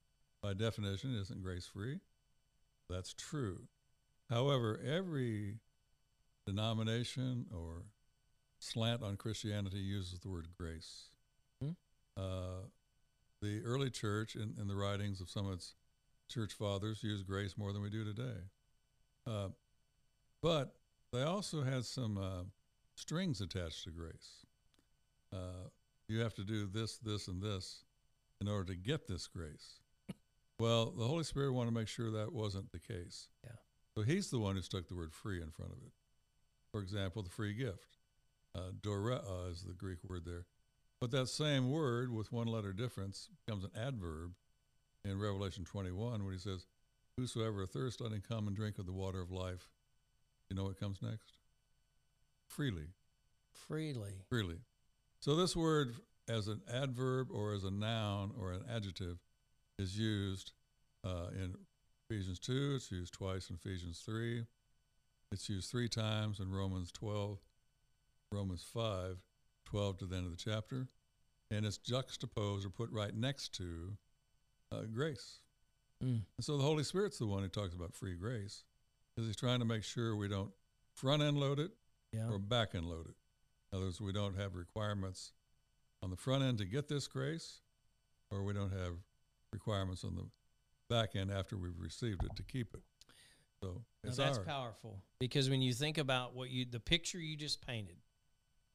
by definition, isn't grace free? That's true. However, every denomination or slant on Christianity uses the word grace. Hmm. Uh, the early church, in, in the writings of some of its church fathers, used grace more than we do today. Uh, but they also had some uh, strings attached to grace. Uh, you have to do this, this, and this in order to get this grace. Well, the Holy Spirit wanted to make sure that wasn't the case. Yeah. So He's the one who stuck the word free in front of it. For example, the free gift. Uh, dorea is the Greek word there. But that same word, with one letter difference, becomes an adverb in Revelation 21 when He says, Whosoever thirsts, let him come and drink of the water of life. You know what comes next? Freely Freely. freely. So this word as an adverb or as a noun or an adjective is used uh, in Ephesians 2. It's used twice in Ephesians 3. It's used three times in Romans 12, Romans 5, 12 to the end of the chapter. And it's juxtaposed or put right next to uh, grace. Mm. And so the Holy Spirit's the one who talks about free grace because he's trying to make sure we don't front end load it Yeah. or back end load it. In other words, we don't have requirements on the front end to get this grace, or we don't have requirements on the back end after we've received it to keep it. So that's ours. powerful because when you think about what you, the picture you just painted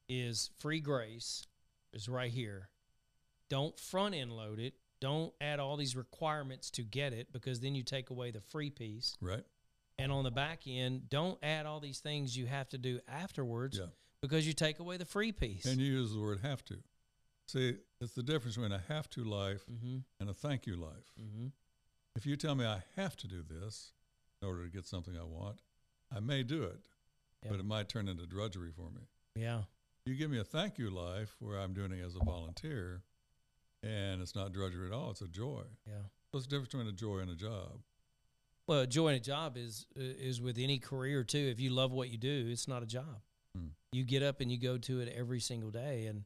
is free grace is right here. Don't front end load it. Don't add all these requirements to get it because then you take away the free piece. right? And on the back end, don't add all these things you have to do afterwards Yeah. because you take away the free piece. And you use the word have to. See, it's the difference between a have to life mm-hmm, and a thank you life. mm-hmm. If you tell me I have to do this in order to get something I want, I may do it, Yeah. but it might turn into drudgery for me. Yeah. you give me a thank you life where I'm doing it as a volunteer and it's not drudgery at all, it's a joy. Yeah. What's the difference between a joy and a job? Well, a joy in a job is is with any career too. If you love what you do, it's not a job. Hmm. You get up and you go to it every single day, and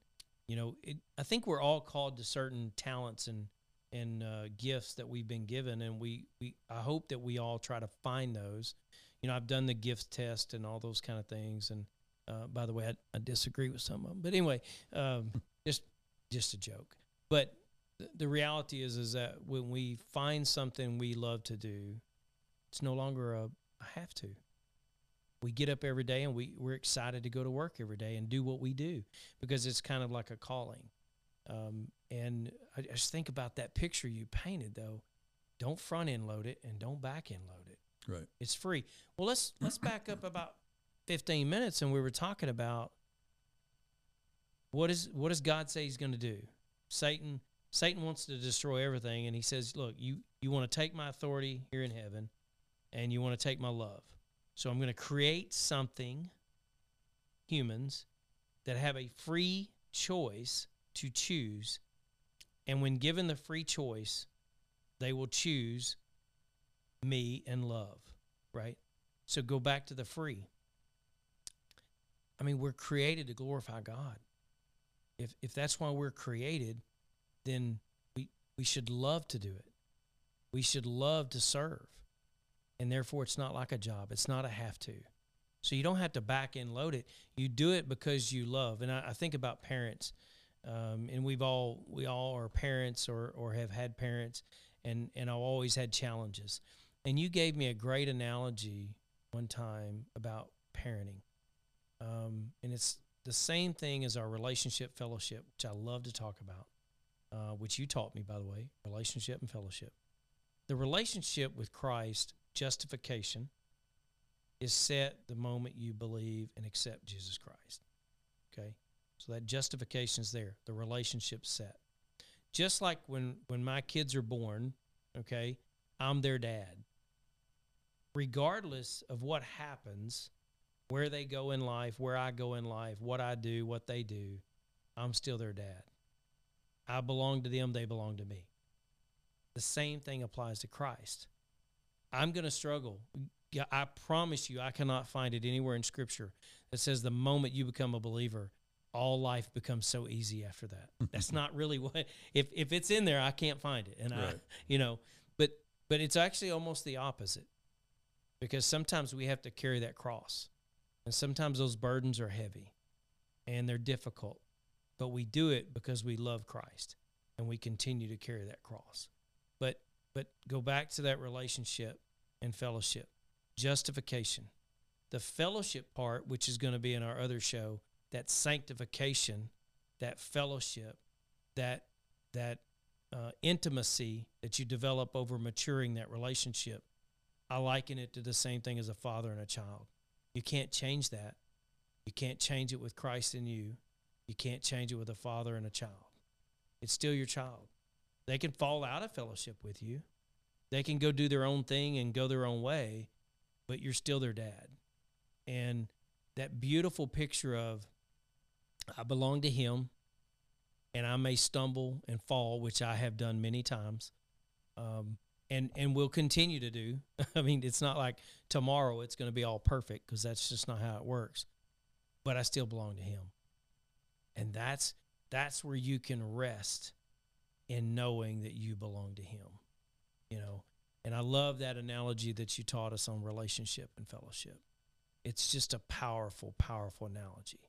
you know. It, I think we're all called to certain talents and and uh, gifts that we've been given, and we we. I hope that we all try to find those. You know, I've done the gift test and all those kind of things, and uh, by the way, I, I disagree with some of them, but anyway, um, just just a joke. But th- the reality is, is that when we find something we love to do, it's no longer a, a have to. We get up every day and we, we're excited to go to work every day and do what we do because it's kind of like a calling. Um, and I just think about that picture you painted though. Don't front end load it and don't back end load it. Right. It's free. Well, let's let's back up about 15 minutes and we were talking about what is what does God say he's going to do? Satan Satan wants to destroy everything and he says, "Look, you you want to take my authority here in heaven and you want to take my love. So I'm going to create something humans that have a free choice to choose and when given the free choice, they will choose me and love, right? So go back to the free. I mean, we're created to glorify God. If if that's why we're created, then we we should love to do it. We should love to serve. And therefore it's not like a job. It's not a have to. So you don't have to back end load it. You do it because you love. And I, I think about parents. Um, and we've all we all are parents or or have had parents and and I've always had challenges. And you gave me a great analogy one time about parenting. Um, and it's the same thing as our relationship fellowship, which I love to talk about, uh, which you taught me, by the way, relationship and fellowship. The relationship with Christ, justification, is set the moment you believe and accept Jesus Christ. Okay? So that justification is there. The relationship's set. Just like when when my kids are born, okay, I'm their dad. Regardless of what happens, where they go in life, where I go in life, what I do, what they do, I'm still their dad. I belong to them, they belong to me. The same thing applies to Christ. I'm going to struggle. I promise you, I cannot find it anywhere in Scripture that says the moment you become a believer, all life becomes so easy after that. That's not really what if if it's in there, I can't find it, and I you know, but but it's actually almost the opposite because sometimes we have to carry that cross, and sometimes those burdens are heavy, and they're difficult, but we do it because we love Christ, and we continue to carry that cross. But but go back to that relationship and fellowship, justification, the fellowship part, which is going to be in our other show, that sanctification, that fellowship, that that uh, intimacy that you develop over maturing that relationship. I liken it to the same thing as a father and a child. You can't change that. You can't change it with Christ in you. You can't change it with a father and a child. It's still your child. They can fall out of fellowship with you. They can go do their own thing and go their own way, but you're still their dad. And that beautiful picture of I belong to him and I may stumble and fall, which I have done many times. Um, and and will continue to do. I mean, it's not like tomorrow it's going to be all perfect because that's just not how it works. But I still belong to him. And that's that's where you can rest in knowing that you belong to him. You know, and I love that analogy that you taught us on relationship and fellowship. It's just a powerful, powerful analogy.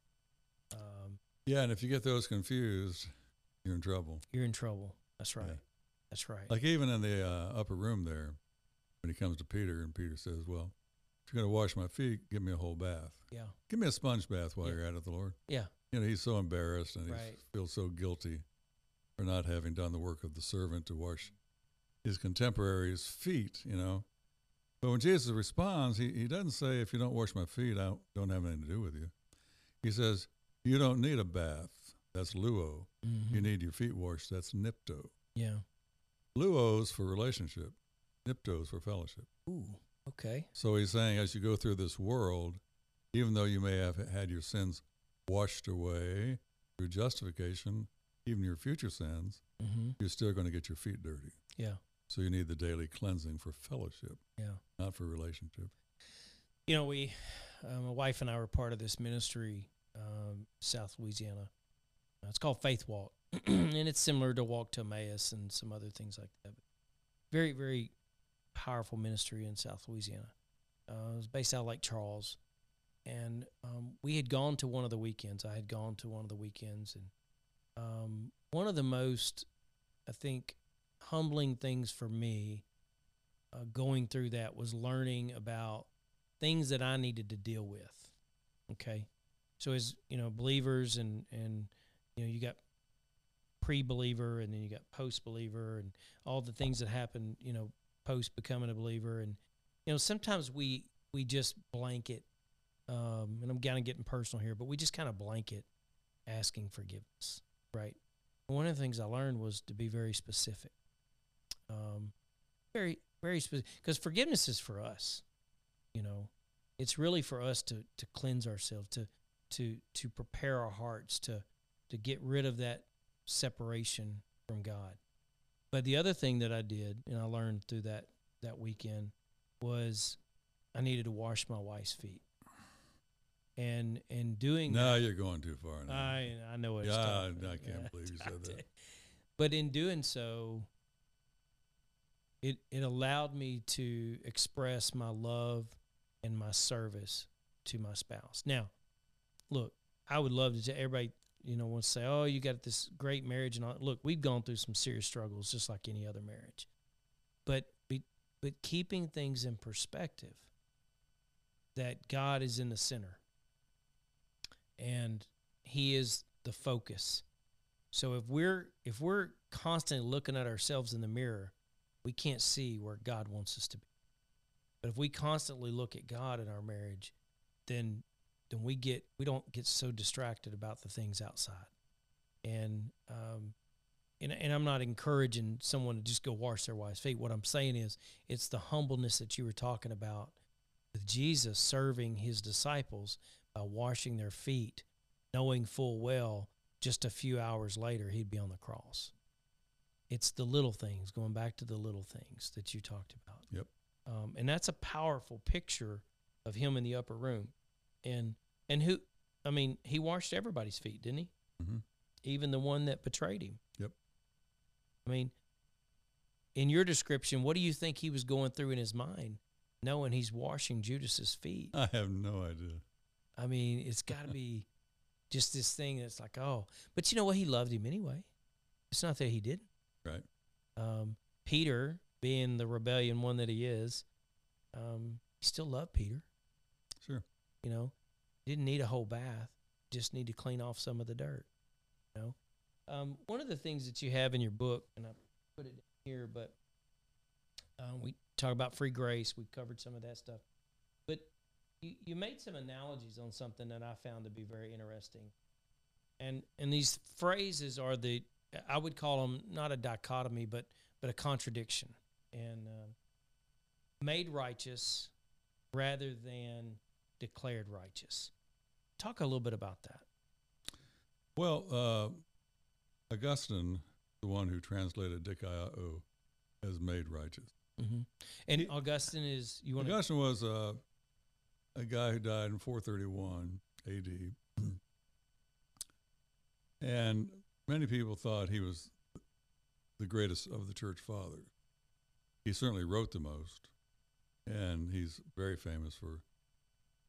Um, Yeah, and if you get those confused, you're in trouble. you're in trouble. That's right. Yeah. That's right. Like even in the uh, upper room there, when he comes to Peter, and Peter says, "Well, if you're going to wash my feet, give me a whole bath. yeah. Give me a sponge bath while Yeah. you're at it, the Lord." Yeah. You know, he's so embarrassed and he Right. feels so guilty for not having done the work of the servant to wash his contemporaries' feet. You know, but when Jesus responds, he he doesn't say, "If you don't wash my feet, I don't have anything to do with you." He says, "You don't need a bath. That's luo. Mhm. You need your feet washed. That's nipto." yeah. Luos for relationship, niptos for fellowship. Ooh. Okay. So he's saying, as you go through this world, even though you may have had your sins washed away through justification, even your future sins, Mm-hmm. you're still going to get your feet dirty. Yeah. So you need the daily cleansing for fellowship, Yeah. not for relationship. You know, we, uh, my wife and I were part of this ministry, um, South Louisiana. Uh, it's called Faith Walk, and it's similar to Walk to Emmaus and some other things like that. Very, very powerful ministry in South Louisiana. Uh, it was based out of Lake Charles, and um, we had gone to one of the weekends. I had gone to one of the weekends, and um, one of the most, I think, humbling things for me uh, going through that was learning about things that I needed to deal with. Okay, so as you know, believers and and you know, you got pre-believer and then you got post-believer and all the things that happen. You know, post becoming a believer, and you know, sometimes we we just blanket. Um, and I'm kind of getting personal here, but we just kind of blanket asking forgiveness, right? One of the things I learned was to be very specific. Um, very, very specific, because forgiveness is for us. You know, it's really for us to to cleanse ourselves, to to to prepare our hearts, to to get rid of that separation from God. But the other thing that I did, and I learned through that that weekend, was I needed to wash my wife's feet. And and doing that, Now you're going too far. Now. I I know it's Yeah. I- I can't believe you said that. But in doing so, it it allowed me to express my love and my service to my spouse. Now, look, I would love to everybody, you know, wants to say, "Oh, you got this great marriage," and all. look, we've gone through some serious struggles, just like any other marriage. But be, but keeping things in perspective, that God is in the center, and He is the focus. So if we're if we're constantly looking at ourselves in the mirror, we can't see where God wants us to be. But if we constantly look at God in our marriage, then then we get we don't get so distracted about the things outside. And um and, and I'm not encouraging someone to just go wash their wife's feet. What I'm saying is it's the humbleness that you were talking about with Jesus serving his disciples by washing their feet, knowing full well just a few hours later he'd be on the cross. It's the little things, going back to the little things that you talked about. Yep. Um, and that's a powerful picture of him in the upper room. And and who I mean, he washed everybody's feet, didn't he? hmm Even the one that betrayed him. Yep. I mean, in your description, what do you think he was going through in his mind, knowing he's washing Judas's feet? I have no idea. I mean, it's got to be just this thing that's like, oh, but you know what? He loved him anyway. It's not that he didn't. Right. Um, Peter, being the rebellion one that he is, um, he still loved Peter. You know, didn't need a whole bath, just need to clean off some of the dirt. You know, um, one of the things that you have in your book, and I put it here, but um, we talk about free grace. We covered some of that stuff, but you, you made some analogies on something that I found to be very interesting. And and these phrases are the I would call them not a dichotomy, but but a contradiction. And uh, made righteous rather than declared righteous. Talk a little bit about that. Well, uh, Augustine, the one who translated Dikaiō, has made righteous. Mm-hmm. And He- Augustine is you want Augustine was uh, a guy who died in 431 A.D. and many people thought he was the greatest of the church fathers. He certainly wrote the most, and he's very famous for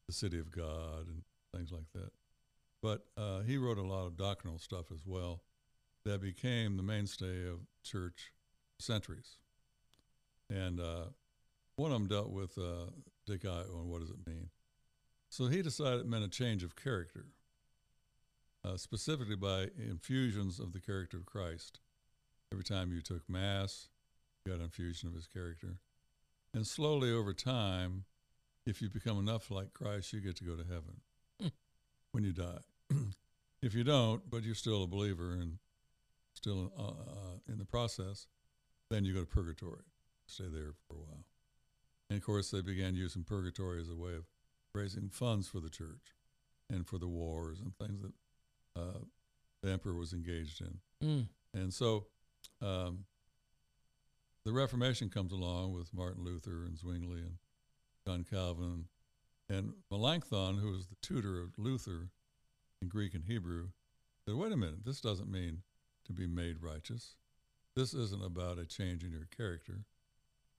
the city of God and things like that. But uh, he wrote a lot of doctrinal stuff as well that became the mainstay of church centuries. And uh, one of them dealt with uh, Dikaiō and what does it mean. So he decided it meant a change of character, uh, specifically by infusions of the character of Christ. Every time you took Mass, you got an infusion of his character. And slowly over time, if you become enough like Christ, you get to go to heaven Hmm. when you die. if you don't, but you're still a believer and still uh, uh, in the process, then you go to purgatory, stay there for a while. And of course, they began using purgatory as a way of raising funds for the church and for the wars and things that uh, the emperor was engaged in. Mm. And so um, the Reformation comes along with Martin Luther and Zwingli and John Calvin. And Melanchthon, who was the tutor of Luther in Greek and Hebrew, said, wait a minute, this doesn't mean to be made righteous. This isn't about a change in your character.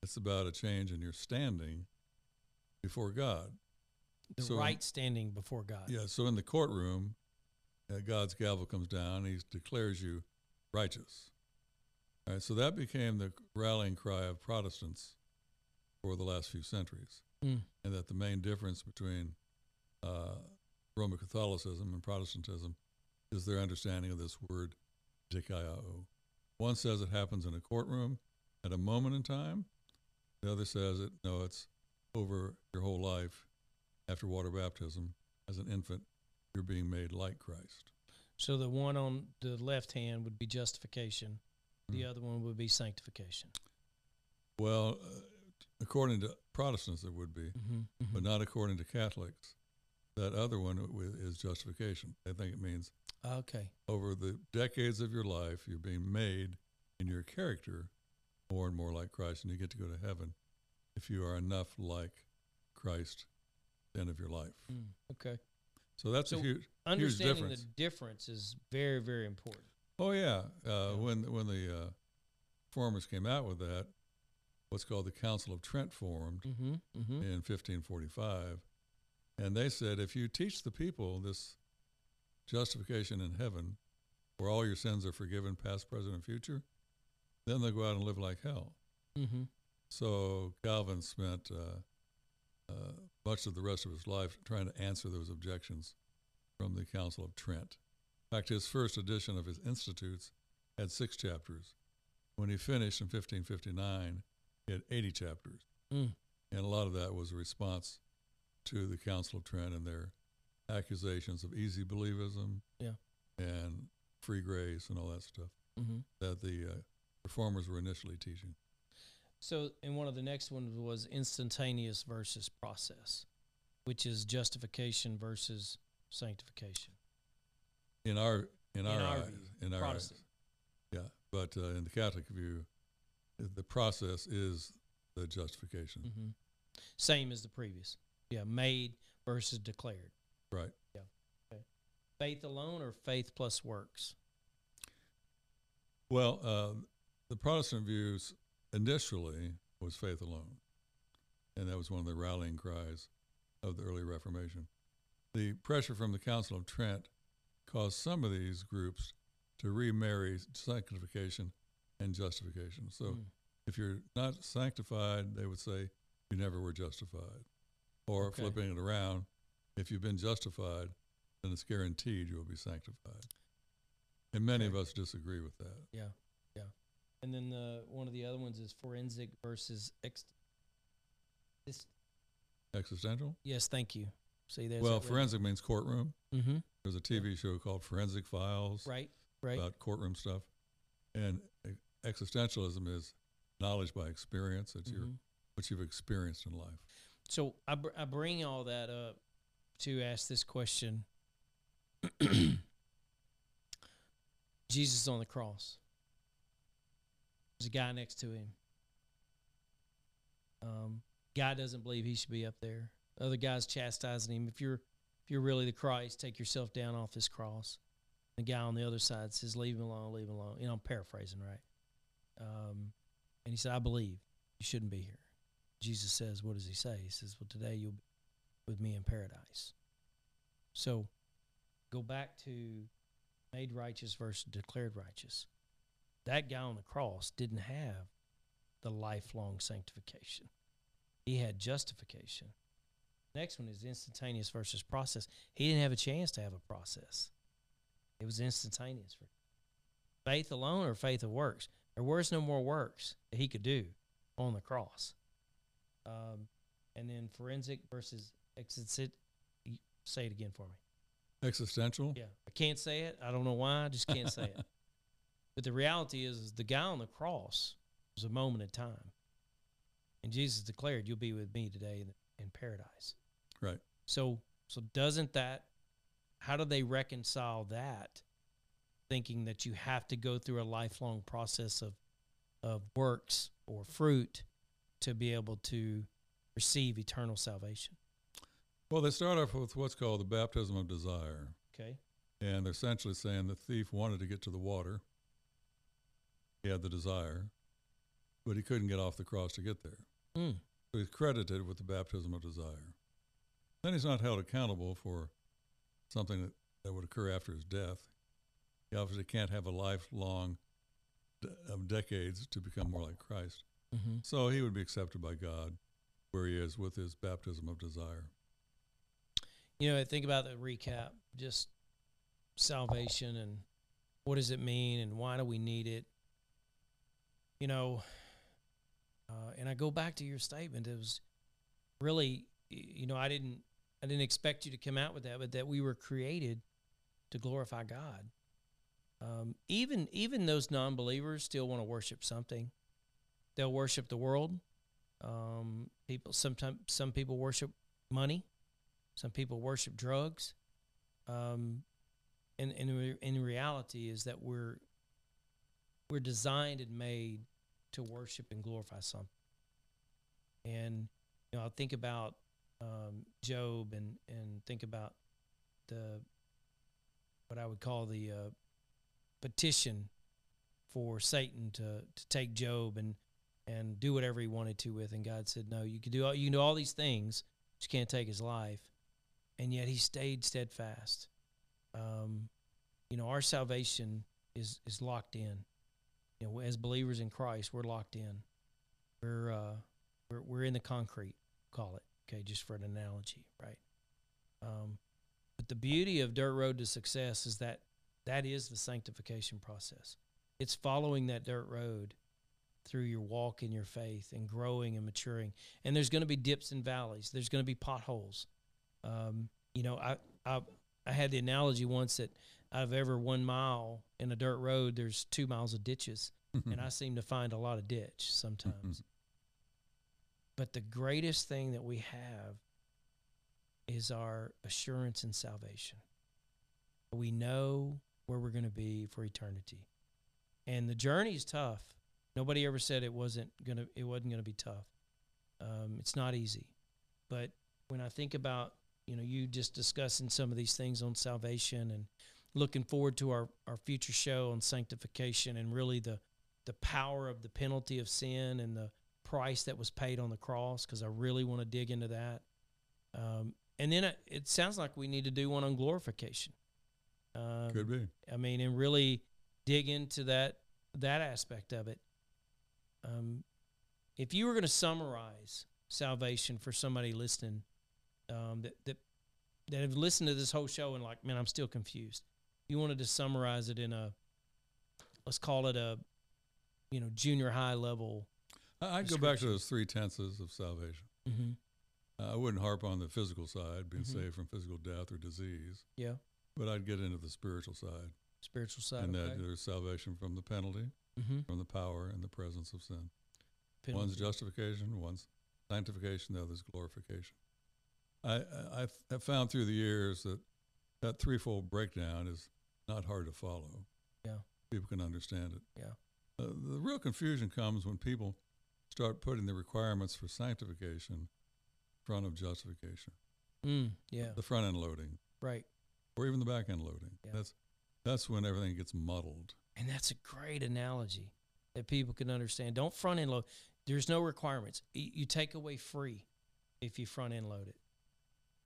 It's about a change in your standing before God. the So- right standing before God. Yeah, so in the courtroom, uh, God's gavel comes down, and he declares you righteous. All right, so that became the rallying cry of Protestants for the last few centuries, Mm. and that the main difference between uh, Roman Catholicism and Protestantism is their understanding of this word dikaiō. One says it happens in a courtroom at a moment in time. The other says it no, it's over your whole life after water baptism as an infant, you're being made like Christ. So the one on the left hand would be justification. The Mm. other one would be sanctification. Well, uh, according to Protestants, it would be, Mm-hmm. but not according to Catholics. That other one is justification. I think it means okay. over the decades of your life, you're being made in your character more and more like Christ, and you get to go to heaven if you are enough like Christ at the end of your life. Mm. Okay. So that's So a huge. Understanding the difference. difference is very, very important. Oh yeah, uh, Yeah. when when the uh, reformers came out with that, what's called the Council of Trent formed Mm-hmm. Mm-hmm. in 1545, and they said if you teach the people this justification in heaven, where all your sins are forgiven, past, present, and future, then they'll go out and live like hell. Mm-hmm. So Calvin spent uh, uh, much of the rest of his life trying to answer those objections from the Council of Trent. In fact, his first edition of his Institutes had six chapters. When he finished in 1559, he had 80 chapters. Mm. And a lot of that was a response to the Council of Trent and their accusations of easy believism Yeah. and free grace and all that stuff Mm-hmm. that the uh, reformers were initially teaching. So, and one of the next ones was instantaneous versus process, which is justification versus sanctification. in our in, In our, our eyes, view, in our Protestant. eyes, yeah. But uh, in the Catholic view, the process is the justification, Mm-hmm. Same as the previous. Yeah, made versus declared. right? Yeah. Faith alone or faith plus works? Well, uh, the Protestant views initially was faith alone, and that was one of the rallying cries of the early Reformation. The pressure from the Council of Trent caused some of these groups to remarry sanctification and justification. So, Mm. if you're not sanctified, they would say you never were justified. Or Okay. flipping it around, if you've been justified, then it's guaranteed you will be sanctified. And many Okay. of us disagree with that. Yeah, yeah. And then the one of the other ones is forensic versus ex. This, Existential? yes, thank you. See, there's well, forensic means courtroom. Mm-hmm. There's a TV show called Forensic Files Right, right. about courtroom stuff. And e- existentialism is knowledge by experience. It's your Mhm. what you've experienced in life. So I, br- I bring all that up to ask this question. Jesus on the cross. There's a guy next to him. Um, guy doesn't believe he should be up there. Other guys chastising him. If you're if you're really the Christ, take yourself down off this cross. The guy on the other side says, "Leave him alone, leave him alone." You know, I'm paraphrasing, right? Um, and he said, "I believe you shouldn't be here." Jesus says, what does he say? He says, Well, today you'll be with me in paradise. So go back to made righteous versus declared righteous. That guy on the cross didn't have the lifelong sanctification, he had justification. Next one is instantaneous versus process. He didn't have a chance to have a process, it was instantaneous for faith alone or faith of works. There was no more works that he could do on the cross. Um, and then forensic versus exit. Say it again for me. Existential? Yeah, I can't say it. I don't know why. I just can't say it. But the reality is, is the guy on the cross was a moment in time, and Jesus declared, "You'll be with me today in, in paradise." Right. So, so doesn't that? How do they reconcile that? Thinking that you have to go through a lifelong process of, of works or fruit to be able to receive eternal salvation. Well, they start off with what's called the baptism of desire. Okay. And they're essentially saying the thief wanted to get to the water. He had the desire, but he couldn't get off the cross to get there. Mm. So he's credited with the baptism of desire. Then he's not held accountable for something that, that would occur after his death. He obviously can't have a lifelong of decades to become more like Christ. Mm-hmm. So he would be accepted by God where he is with his baptism of desire. You know, I think about the recap, just salvation and what does it mean and why do we need it? You know, uh, and I go back to your statement. It was really, you know, I didn't, I didn't expect you to come out with that, but that we were created to glorify God. Um, even, even those non-believers still want to worship something. They'll worship the world. Um, people sometimes, some people worship money. Some people worship drugs. Um, and, and in reality is that we're we're designed and made to worship and glorify something. And you know, I think about um, Job and and think about the what I would call the uh, petition for Satan to to take Job and and do whatever he wanted to with, and God said, "No, you can do all, you can do all these things, but you can't take his life." And yet he stayed steadfast. Um, you know, our salvation is is locked in. You know, as believers in Christ, we're locked in. We're uh, we're we're in the concrete. Call it okay, just for an analogy, right? Um, but the beauty of Dirt Road to Success is that that is the sanctification process. It's following that dirt road through your walk in your faith and growing and maturing. And there's going to be dips and valleys. There's going to be potholes. Um, you know, I, I I had the analogy once that out of every one mile in a dirt road, there's two miles of ditches, and I seem to find a lot of ditch sometimes. but the greatest thing that we have is our assurance in salvation. We know where we're going to be for eternity, and the journey is tough. Nobody ever said it wasn't gonna it wasn't gonna be tough. Um, it's not easy, but when I think about you know you just discussing some of these things on salvation and looking forward to our our future show on sanctification and really the the power of the penalty of sin and the price that was paid on the cross because I really want to dig into that. Um, and then it, it, sounds like we need to do one on glorification. Um, Could be. I mean, and really dig into that that aspect of it. Um, if you were going to summarize salvation for somebody listening um, that that that have listened to this whole show and like, man, I'm still confused. You wanted to summarize it in a let's call it a you know junior high level. I'd go back to those three tenses of salvation. Mm-hmm. Uh, I wouldn't harp on the physical side, being mm-hmm. saved from physical death or disease. Yeah. But I'd get into the spiritual side. Spiritual side. And okay. that there's salvation from the penalty, mm-hmm. from the power and the presence of sin. Penalty. One's justification, one's sanctification, the other's glorification. I, I have found through the years that that threefold breakdown is not hard to follow. Yeah. People can understand it. Yeah. Uh, the real confusion comes when people start putting the requirements for sanctification in front of justification. Mm, yeah. The front end loading. Right. Or even the back end loading. Yeah. That's that's when everything gets muddled. And that's a great analogy that people can understand. Don't front end load. There's no requirements. You take away free if you front end load it.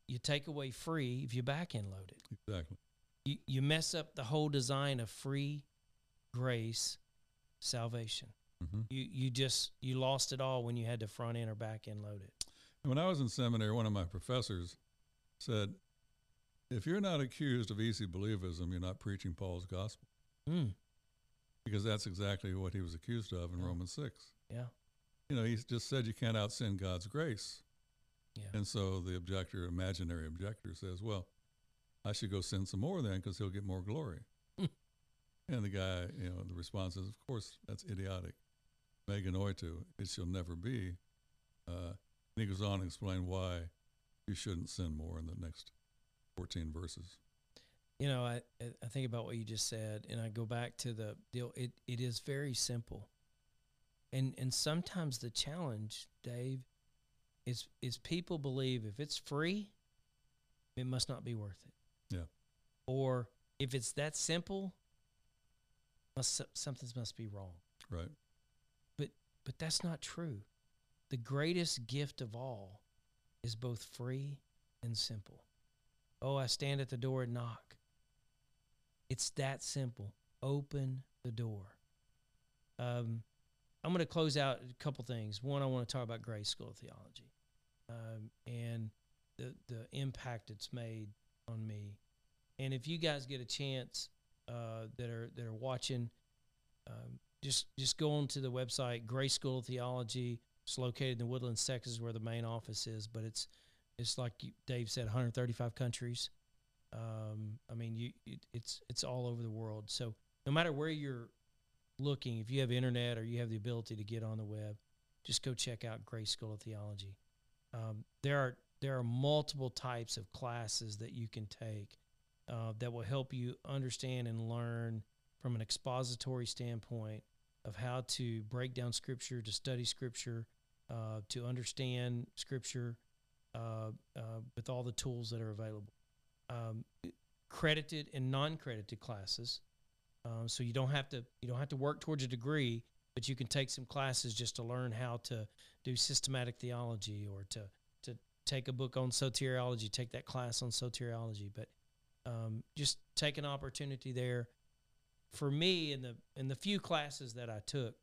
You take away free if you back end load it. Exactly. You you mess up the whole design of free grace salvation. Mm-hmm. You you just you lost it all when you had to front end or back end load it. When I was in seminary, one of my professors said, "If you're not accused of easy believism, you're not preaching Paul's gospel." Mm. Because that's exactly what he was accused of in yeah. Romans six. Yeah. You know, he just said you can't out sin God's grace. Yeah. And so the objector, imaginary objector, says, "Well, I should go sin some more then, because he'll get more glory." And the guy, you know, the response is, of course, that's idiotic. Me genoito, it shall never be. Uh, and he goes on to explain why you shouldn't sin more in the next 14 verses. You know, I, I think about what you just said, and I go back to the deal. It, it is very simple. And, and sometimes the challenge, Dave, is, is people believe if it's free, it must not be worth it. Yeah. Or if it's that simple, must something must be wrong. Right. But but that's not true. The greatest gift of all is both free and simple. Oh, I stand at the door and knock. It's that simple. Open the door. Um, I'm going to close out a couple things. One, I want to talk about Grace School of Theology um, and the the impact it's made on me. And if you guys get a chance, uh, that are that are watching, um, just just go on to the website Grace School of Theology. It's located in the Woodlands, Texas, where the main office is. But it's it's like Dave said, 135 countries. Um, I mean, you it, it's it's all over the world. So no matter where you're looking, if you have internet or you have the ability to get on the web, just go check out Grace School of Theology. Um, there are there are multiple types of classes that you can take uh, that will help you understand and learn from an expository standpoint of how to break down Scripture, to study Scripture, uh, to understand Scripture uh, uh with all the tools that are available. Um, credited and non-credited classes, um, so you don't have to you don't have to work towards a degree, but you can take some classes just to learn how to do systematic theology or to to take a book on soteriology, take that class on soteriology. But um, just take an opportunity there. For me, in the in the few classes that I took,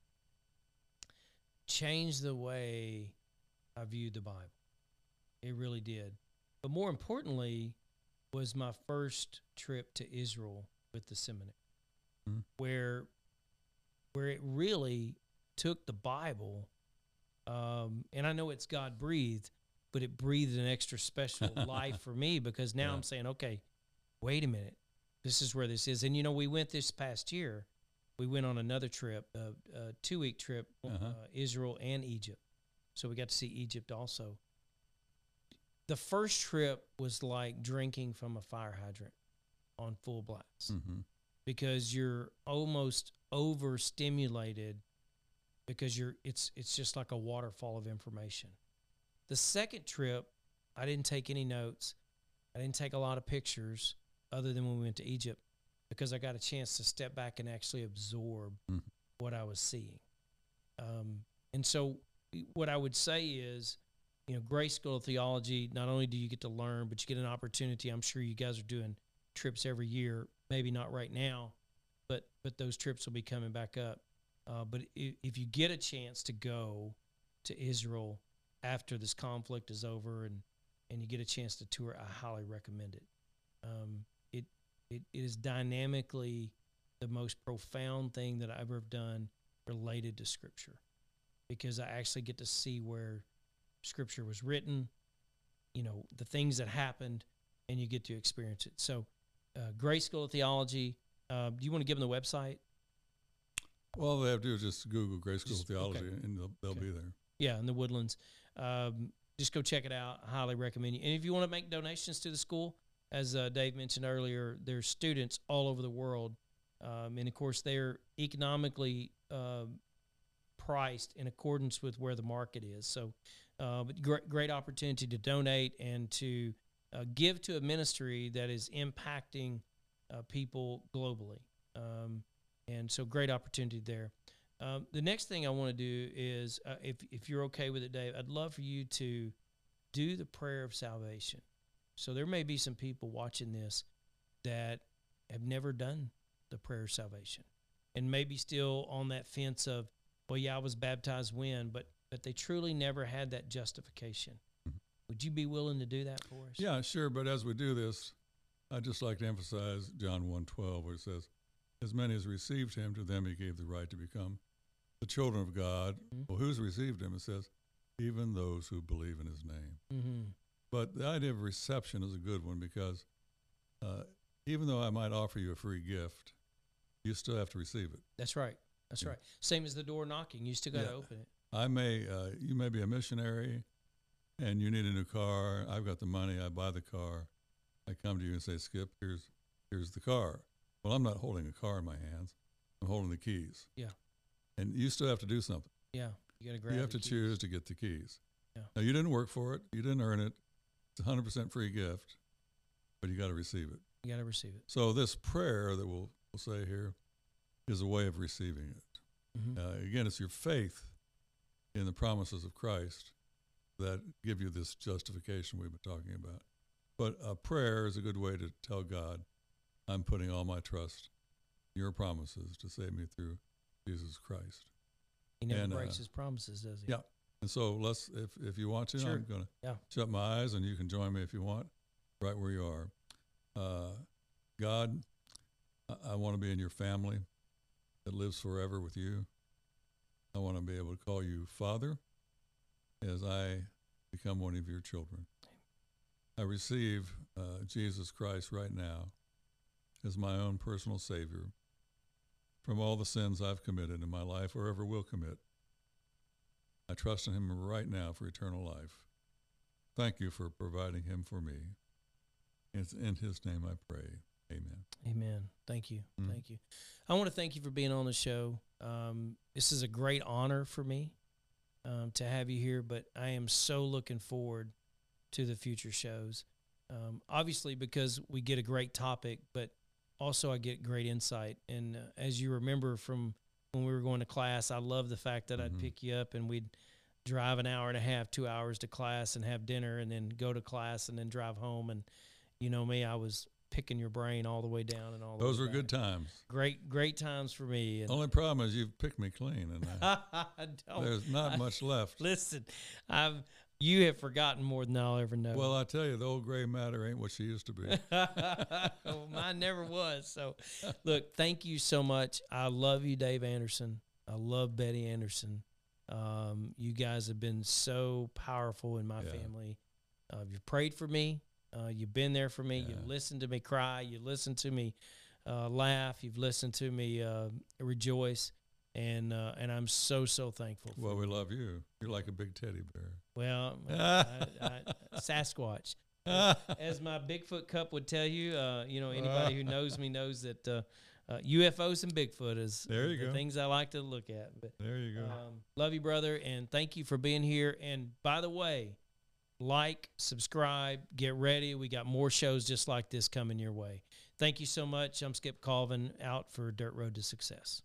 changed the way I viewed the Bible. It really did. But more importantly, was my first trip to Israel with the seminary, mm-hmm. where where it really took the Bible, um, and I know it's God breathed, but it breathed an extra special life for me because now yeah. I'm saying, okay, wait a minute, this is where this is. And you know, we went this past year. We went on another trip, a, a two week trip, uh-huh. uh, Israel and Egypt. So we got to see Egypt also. The first trip was like drinking from a fire hydrant on full blast mm-hmm. because you're almost overstimulated because you're it's it's just like a waterfall of information. The second trip, I didn't take any notes I didn't take a lot of pictures other than when we went to Egypt because I got a chance to step back and actually absorb Mhm. what I was seeing. Um, and so, what I would say is, you know, Grace School of Theology, not only do you get to learn, but you get an opportunity. I'm sure you guys are doing trips every year, maybe not right now, but but those trips will be coming back up. Uh, but if, if you get a chance to go to Israel after this conflict is over and and you get a chance to tour, I highly recommend it. Um, it, it it is dynamically the most profound thing that I ever have done related to Scripture, because I actually get to see where Scripture was written, you know, the things that happened, and you get to experience it. So, uh, Grace School of Theology. Uh, do you want to give them the website? Well, all they have to do is just Google Grace School Just- Theology, okay. and they'll, they'll Okay. be there. Yeah, in the Woodlands. Um, just go check it out. I highly recommend you. And if you want to make donations to the school, as uh, Dave mentioned earlier, there's students all over the world, um, and of course they're economically um priced in accordance with where the market is. So, uh, but great, great opportunity to donate and to uh, give to a ministry that is impacting uh, people globally. Um, and so, great opportunity there. Um, the next thing I want to do is, uh, if if you're okay with it, Dave, I'd love for you to do the prayer of salvation. So there may be some people watching this that have never done the prayer of salvation, and maybe still on that fence of, well, yeah, I was baptized when, but but they truly never had that justification. Mhm. Would you be willing to do that for us? Yeah, sure. But as we do this, I'd just like to emphasize John 1.12, where it says, As many as received him, to them he gave the right to become the children of God. Mhm. Well, who's received him? It says, even those who believe in his name. Mm-hmm. But the idea of reception is a good one because uh, even though I might offer you a free gift, you still have to receive it. That's right. That's Yeah. right. Same as the door knocking. You still got to Yeah. open it. I may, uh, you may be a missionary and you need a new car. I've got the money. I buy the car. I come to you and say, Skip, here's, here's the car. Well, I'm not holding a car in my hands. I'm holding the keys. Yeah. And you still have to do something. Yeah. You got to you have to keys. choose to get the keys. Yeah. Now, you didn't work for it. You didn't earn it. It's a 100% free gift, but you got to receive it. You got to receive it. So this prayer that we'll, we'll say here is a way of receiving it. Mm-hmm. Uh, again, it's your faith in the promises of Christ that give you this justification we've been talking about. But a prayer is a good way to tell God, I'm putting all my trust in your promises to save me through Jesus Christ. He never and, uh, breaks his promises, does he? yeah. And so let's, if, if you want to, Sure. I'm going to Yeah. shut my eyes and you can join me if you want, right where you are. Uh, God, I, I want to be in your family that lives forever with you. I want to be able to call you Father as I become one of your children. I receive uh, Jesus Christ right now as my own personal Savior from all the sins I've committed in my life or ever will commit. I trust in Him right now for eternal life. Thank you for providing Him for me. It's in His name I pray. Amen. Amen. Thank you. Mhm. Thank you. I want to thank you for being on the show. Um, this is a great honor for me um, to have you here, but I am so looking forward to the future shows. Um, obviously, because we get a great topic, but also I get great insight. And uh, as you remember from when we were going to class, I love the fact that I'd Mhm. pick you up and we'd drive an hour and a half, two hours to class and have dinner and then go to class and then drive home. And you know me, I was picking your brain all the way down and all Those were good times. Great, great times for me. And Only problem is you've picked me clean, and I, I don't there's not much left. listen. I've you have forgotten more than I'll ever know. Well, I tell you, the old gray matter ain't what she used to be. well, mine never was. So, look, thank you so much. I love you, Dave Anderson. I love Betty Anderson. Um, you guys have been so powerful in my Yeah. family. Uh, you've prayed for me. Uh, you've been there for me. Yeah. You've listened to me cry. You listened to me uh, laugh. You've listened to me uh, rejoice. And uh, and I'm so so thankful. For Well, we love you. You're like a big teddy bear. Well, I, I, Sasquatch as my Bigfoot cup would tell you, uh, you know, anybody who knows me knows that uh, uh, UFOs and Bigfoot is There you the go. things I like to look at. But there you go. um, love you, brother, and thank you for being here. And by the way, like, subscribe, get ready. We got more shows just like this coming your way. Thank you so much. I'm Skip Colvin out for Dirt Road to Success.